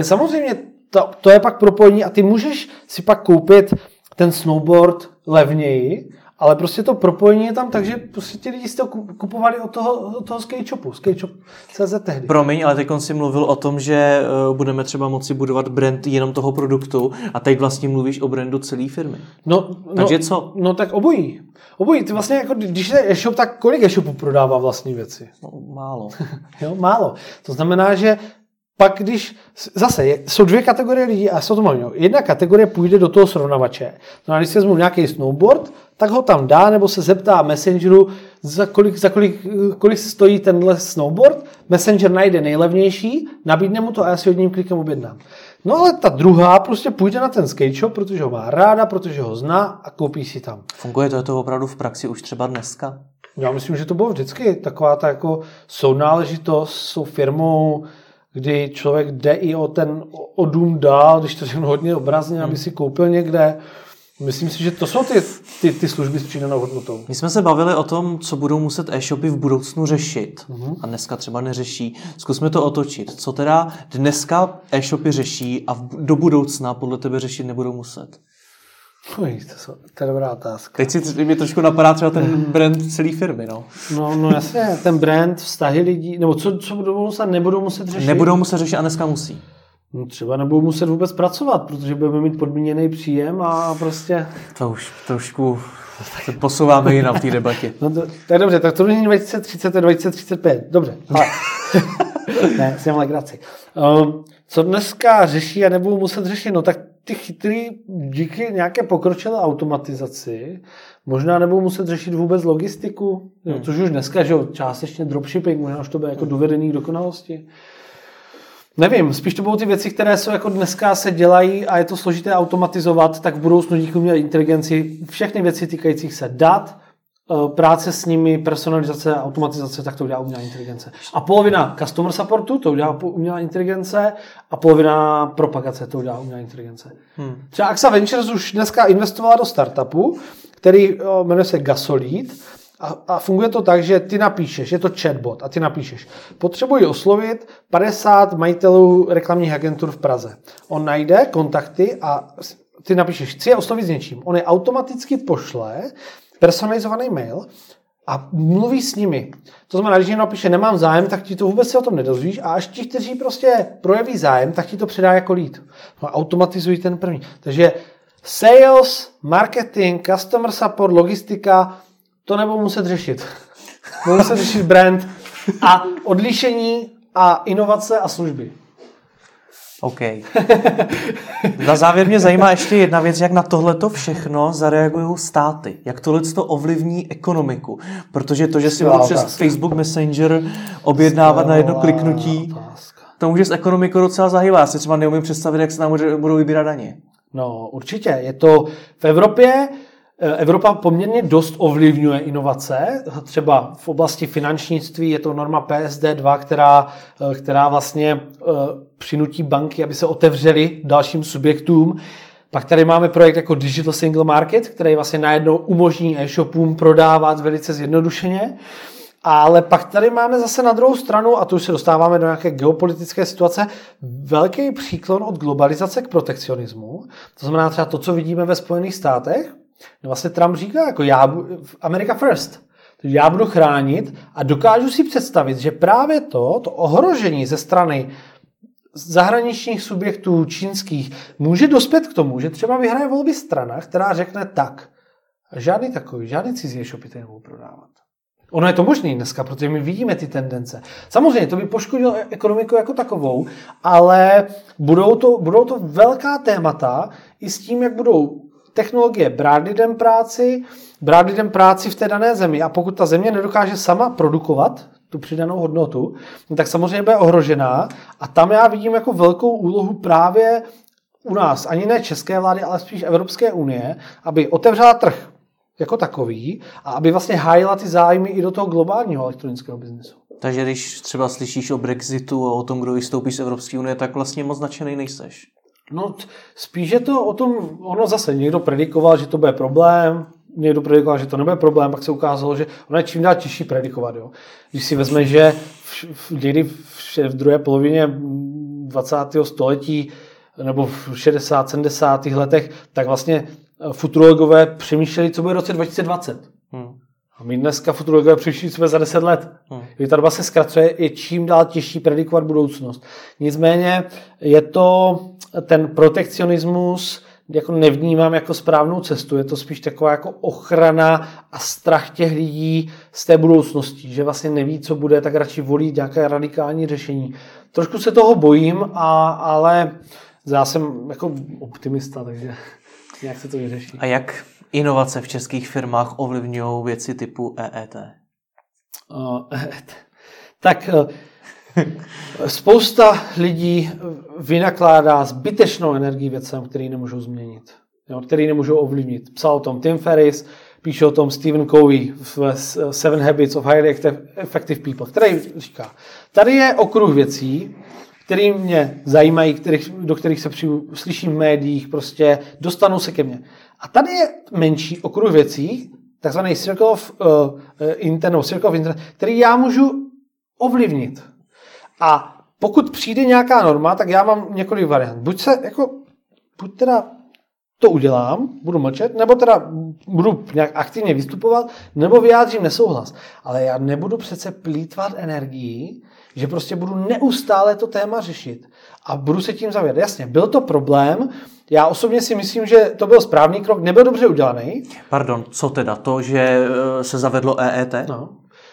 A samozřejmě to, to je pak propojení a ty můžeš si pak koupit ten snowboard levněji, ale prostě to propojení je tam tak, že prostě ti lidi si to kupovali od toho, od toho skate shopu, skate shop CZ tehdy. Promiň, ale teď si mluvil o tom, že eh, budeme třeba moci budovat brand jenom toho produktu a teď vlastně mluvíš o brandu celé firmy. No, Takže no, co? No tak obojí. Obojí. Ty vlastně jako, když je e-shop, tak kolik e-shopů prodává vlastní věci? No, málo. jo, málo. To znamená, že pak když, zase jsou dvě kategorie lidí a jsou to mluvím. Jedna kategorie půjde do toho srovnavače. No a když si vezmu nějaký snowboard, tak ho tam dá nebo se zeptá Messengeru, za kolik, za kolik, kolik stojí tenhle snowboard. Messenger najde nejlevnější, nabídne mu to a já si jedním klikem objednám. No ale ta druhá prostě půjde na ten skate shop, protože ho má ráda, protože ho zná a koupí si tam. Funguje to, je to opravdu v praxi už třeba dneska? Já myslím, že to bylo vždycky taková ta jako sounáležitost, jsou firmou, kdy člověk jde i o ten o dům dál, když to řeknu hodně obrazně, aby hmm. si koupil někde. Myslím si, že to jsou ty, ty, ty služby s přidanou hodnotou. My jsme se bavili o tom, co budou muset e-shopy v budoucnu řešit. Uh-huh. A dneska třeba neřeší. Zkusme to otočit. Co teda dneska e-shopy řeší a do budoucna podle tebe řešit nebudou muset? Uj, to, to je dobrá otázka. Teď si mě trošku napadá třeba ten brand celé firmy, no. No, no jasně, ten brand, vztahy lidí, nebo co, co budou muset, nebudou muset řešit? Nebudou muset řešit a dneska musí. No třeba nebudou muset vůbec pracovat, protože budeme mít podmíněný příjem a prostě... To už trošku se posouváme jinam v té debatě. No to, je dobře, tak to není 2030, to je 2035. Dobře, ale... ne, jsem legraci. Um, co dneska řeší a nebudou muset řešit? No tak ty chytrý díky nějaké pokročilé automatizaci možná nebudou muset řešit vůbec logistiku, hmm. což už dneska, že jo, částečně dropshipping, možná už to bude jako dovedený k dokonalosti. Nevím, spíš to budou ty věci, které jsou jako dneska se dělají a je to složité automatizovat, tak v budoucnu díky umělé inteligenci všechny věci týkajících se dat, práce s nimi, personalizace, automatizace, tak to udělá umělá inteligence. A polovina customer supportu to udělá umělá inteligence a polovina propagace to udělá umělá inteligence. Hmm. Třeba AXA Ventures už dneska investovala do startupu, který eh, jmenuje se Gasolid a, a funguje to tak, že ty napíšeš, je to chatbot a ty napíšeš, potřebuji oslovit 50 majitelů reklamních agentur v Praze. On najde kontakty a ty napíšeš, chci je oslovit s něčím. On je automaticky pošle personalizovaný mail a mluví s nimi. To znamená, když někdo napíše nemám zájem, tak ti to vůbec se o tom nedozvíš a až ti, kteří prostě projeví zájem, tak ti to předá jako lead. No, automatizují ten první. Takže sales, marketing, customer support, logistika, to nebudou muset řešit. Budou muset řešit brand a odlišení a inovace a služby. OK. Na závěr mě zajímá ještě jedna věc, jak na tohleto všechno zareagují státy. Jak tohle to ovlivní ekonomiku. Protože to, že si budu přes Facebook Messenger objednávat na jedno kliknutí, to může s ekonomikou docela zahývat. Já si třeba neumím představit, jak se nám budou vybírat daně. No, určitě. Je to v Evropě, Evropa poměrně dost ovlivňuje inovace. Třeba v oblasti finančnictví je to norma PSD2, která, eh, která vlastně eh, přinutí banky, aby se otevřely dalším subjektům. Pak tady máme projekt jako Digital Single Market, který vlastně najednou umožní e-shopům prodávat velice zjednodušeně. Ale pak tady máme zase na druhou stranu, a tu už se dostáváme do nějaké geopolitické situace, velký příklon od globalizace k protekcionismu. To znamená třeba to, co vidíme ve Spojených státech. No vlastně Trump říká, jako já, America first. Já budu chránit a dokážu si představit, že právě to, to ohrožení ze strany zahraničních subjektů čínských může dospět k tomu, že třeba vyhraje volby strana, která řekne tak, žádný takový, žádný cizí e-shopy nebudou prodávat. Ono je to možné dneska, protože my vidíme ty tendence. Samozřejmě to by poškodilo ekonomiku jako takovou, ale budou to, budou to velká témata i s tím, jak budou technologie brát lidem práci, brát lidem práci v té dané zemi a pokud ta země nedokáže sama produkovat tu přidanou hodnotu, tak samozřejmě bude ohrožená a tam já vidím jako velkou úlohu právě u nás, ani ne české vlády, ale spíš Evropské unie, aby otevřela trh jako takový a aby vlastně hájila ty zájmy i do toho globálního elektronického biznesu. Takže když třeba slyšíš o Brexitu a o tom, kdo vystoupí z Evropské unie, tak vlastně moc nadšený nejseš. No spíš je to o tom, ono zase někdo predikoval, že to bude problém, někdo predikoval, že to nebude problém, pak se ukázalo, že ono je čím dál těžší predikovat. Jo. Když si vezme, že v, v, někdy v, v druhé polovině 20. století nebo v 60. 70. letech, tak vlastně futurologové přemýšleli, co bude v roce 2020. Hmm. A my dneska futurologové přemýšlí, co bude za 10 let. Hmm. ta doba se zkracuje, je čím dál těžší predikovat budoucnost. Nicméně je to ten protekcionismus, jako nevnímám jako správnou cestu. Je to spíš taková jako ochrana a strach těch lidí z té budoucnosti, že vlastně neví, co bude, tak radši volí nějaké radikální řešení. Trošku se toho bojím, a, ale já jsem jako optimista, takže jak se to vyřeší. A jak inovace v českých firmách ovlivňují věci typu EET? Uh, tak uh, spousta lidí vynakládá zbytečnou energii věcem, který nemůžou změnit, jo, který nemůžou ovlivnit. Psal o tom Tim Ferris, píše o tom Stephen Covey v Seven Habits of Highly Effective People, který říká, tady je okruh věcí, který mě zajímají, kterých, do kterých se přijdu, slyším v médiích, prostě dostanou se ke mně. A tady je menší okruh věcí, takzvaný circle of uh, internet, circle of internet, který já můžu ovlivnit. A pokud přijde nějaká norma, tak já mám několik variant. Buď se jako, buď teda to udělám, budu mlčet, nebo teda budu nějak aktivně vystupovat, nebo vyjádřím nesouhlas. Ale já nebudu přece plítvat energii že prostě budu neustále to téma řešit a budu se tím zavět. Jasně, byl to problém, já osobně si myslím, že to byl správný krok, nebyl dobře udělaný. Pardon, co teda to, že eh, se zavedlo EET? No,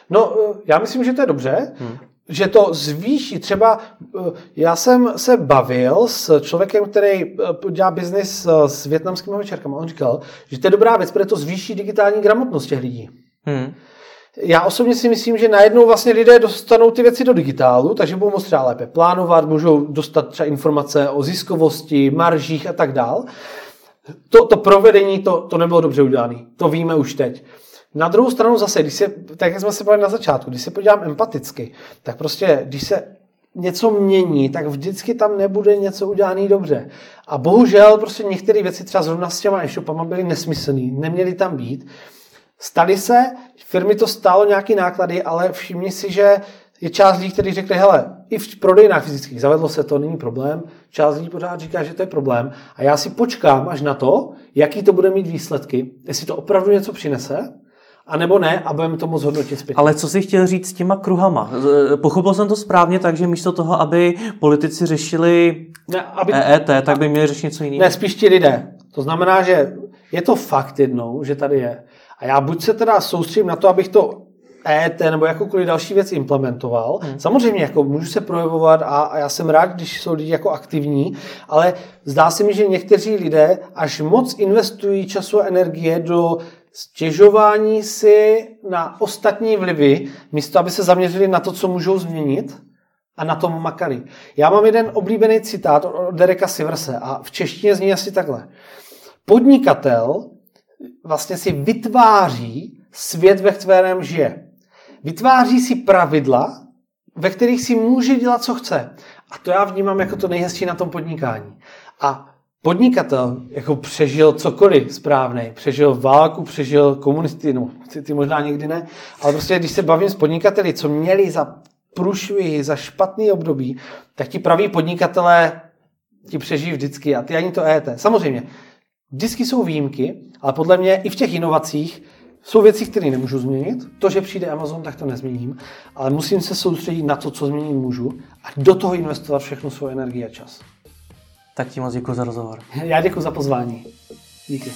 no eh, já myslím, že to je dobře, hmm. Že to zvýší. Třeba eh, já jsem se bavil s člověkem, který dělá biznis s větnamskými večerkami. On říkal, že to je dobrá věc, protože to zvýší digitální gramotnost těch lidí. Hmm já osobně si myslím, že najednou vlastně lidé dostanou ty věci do digitálu, takže budou moct třeba lépe plánovat, můžou dostat třeba informace o ziskovosti, maržích a tak dál. To, to provedení, to, to nebylo dobře udělané. To víme už teď. Na druhou stranu zase, když se, tak jak jsme se bavili na začátku, když se podívám empaticky, tak prostě, když se něco mění, tak vždycky tam nebude něco udělané dobře. A bohužel prostě některé věci třeba zrovna s těma e-shopama byly nesmyslné, neměly tam být. Stali se, firmy to stálo nějaký náklady, ale všimni si, že je část lidí, kteří řekli, hele, i v prodejnách fyzických zavedlo se to, není problém. Část lidí pořád říká, že to je problém. A já si počkám až na to, jaký to bude mít výsledky, jestli to opravdu něco přinese, a nebo ne, a budeme to moc hodnotit zpětně. Ale co jsi chtěl říct s těma kruhama? Pochopil jsem to správně tak, že místo toho, aby politici řešili ne, aby... EET, tak by měli řešit něco jiného? Ne, spíš ti lidé. To znamená, že je to fakt jednou, že tady je. A já buď se teda soustředím na to, abych to EET nebo jakoukoliv další věc implementoval. Hmm. Samozřejmě jako můžu se projevovat a, a já jsem rád, když jsou lidi jako aktivní, ale zdá se mi, že někteří lidé až moc investují času a energie do stěžování si na ostatní vlivy, místo aby se zaměřili na to, co můžou změnit a na tom makali. Já mám jeden oblíbený citát od Dereka Siverse a v češtině zní asi takhle. Podnikatel vlastně si vytváří svět, ve kterém žije. Vytváří si pravidla, ve kterých si může dělat, co chce. A to já vnímám jako to nejhezčí na tom podnikání. A podnikatel jako přežil cokoliv správný, přežil válku, přežil komunisty, no ty, ty možná někdy ne, ale prostě když se bavím s podnikateli, co měli za průšvihy, za špatný období, tak ti praví podnikatelé ti přežijí vždycky a ty ani to ET. Samozřejmě, vždycky jsou výjimky, ale podle mě i v těch inovacích jsou věci, které nemůžu změnit. To, že přijde Amazon, tak to nezměním, ale musím se soustředit na to, co změnit můžu a do toho investovat všechnu svou energii a čas. Tak ti moc děkuji za rozhovor. Já děkuji za pozvání. Díky.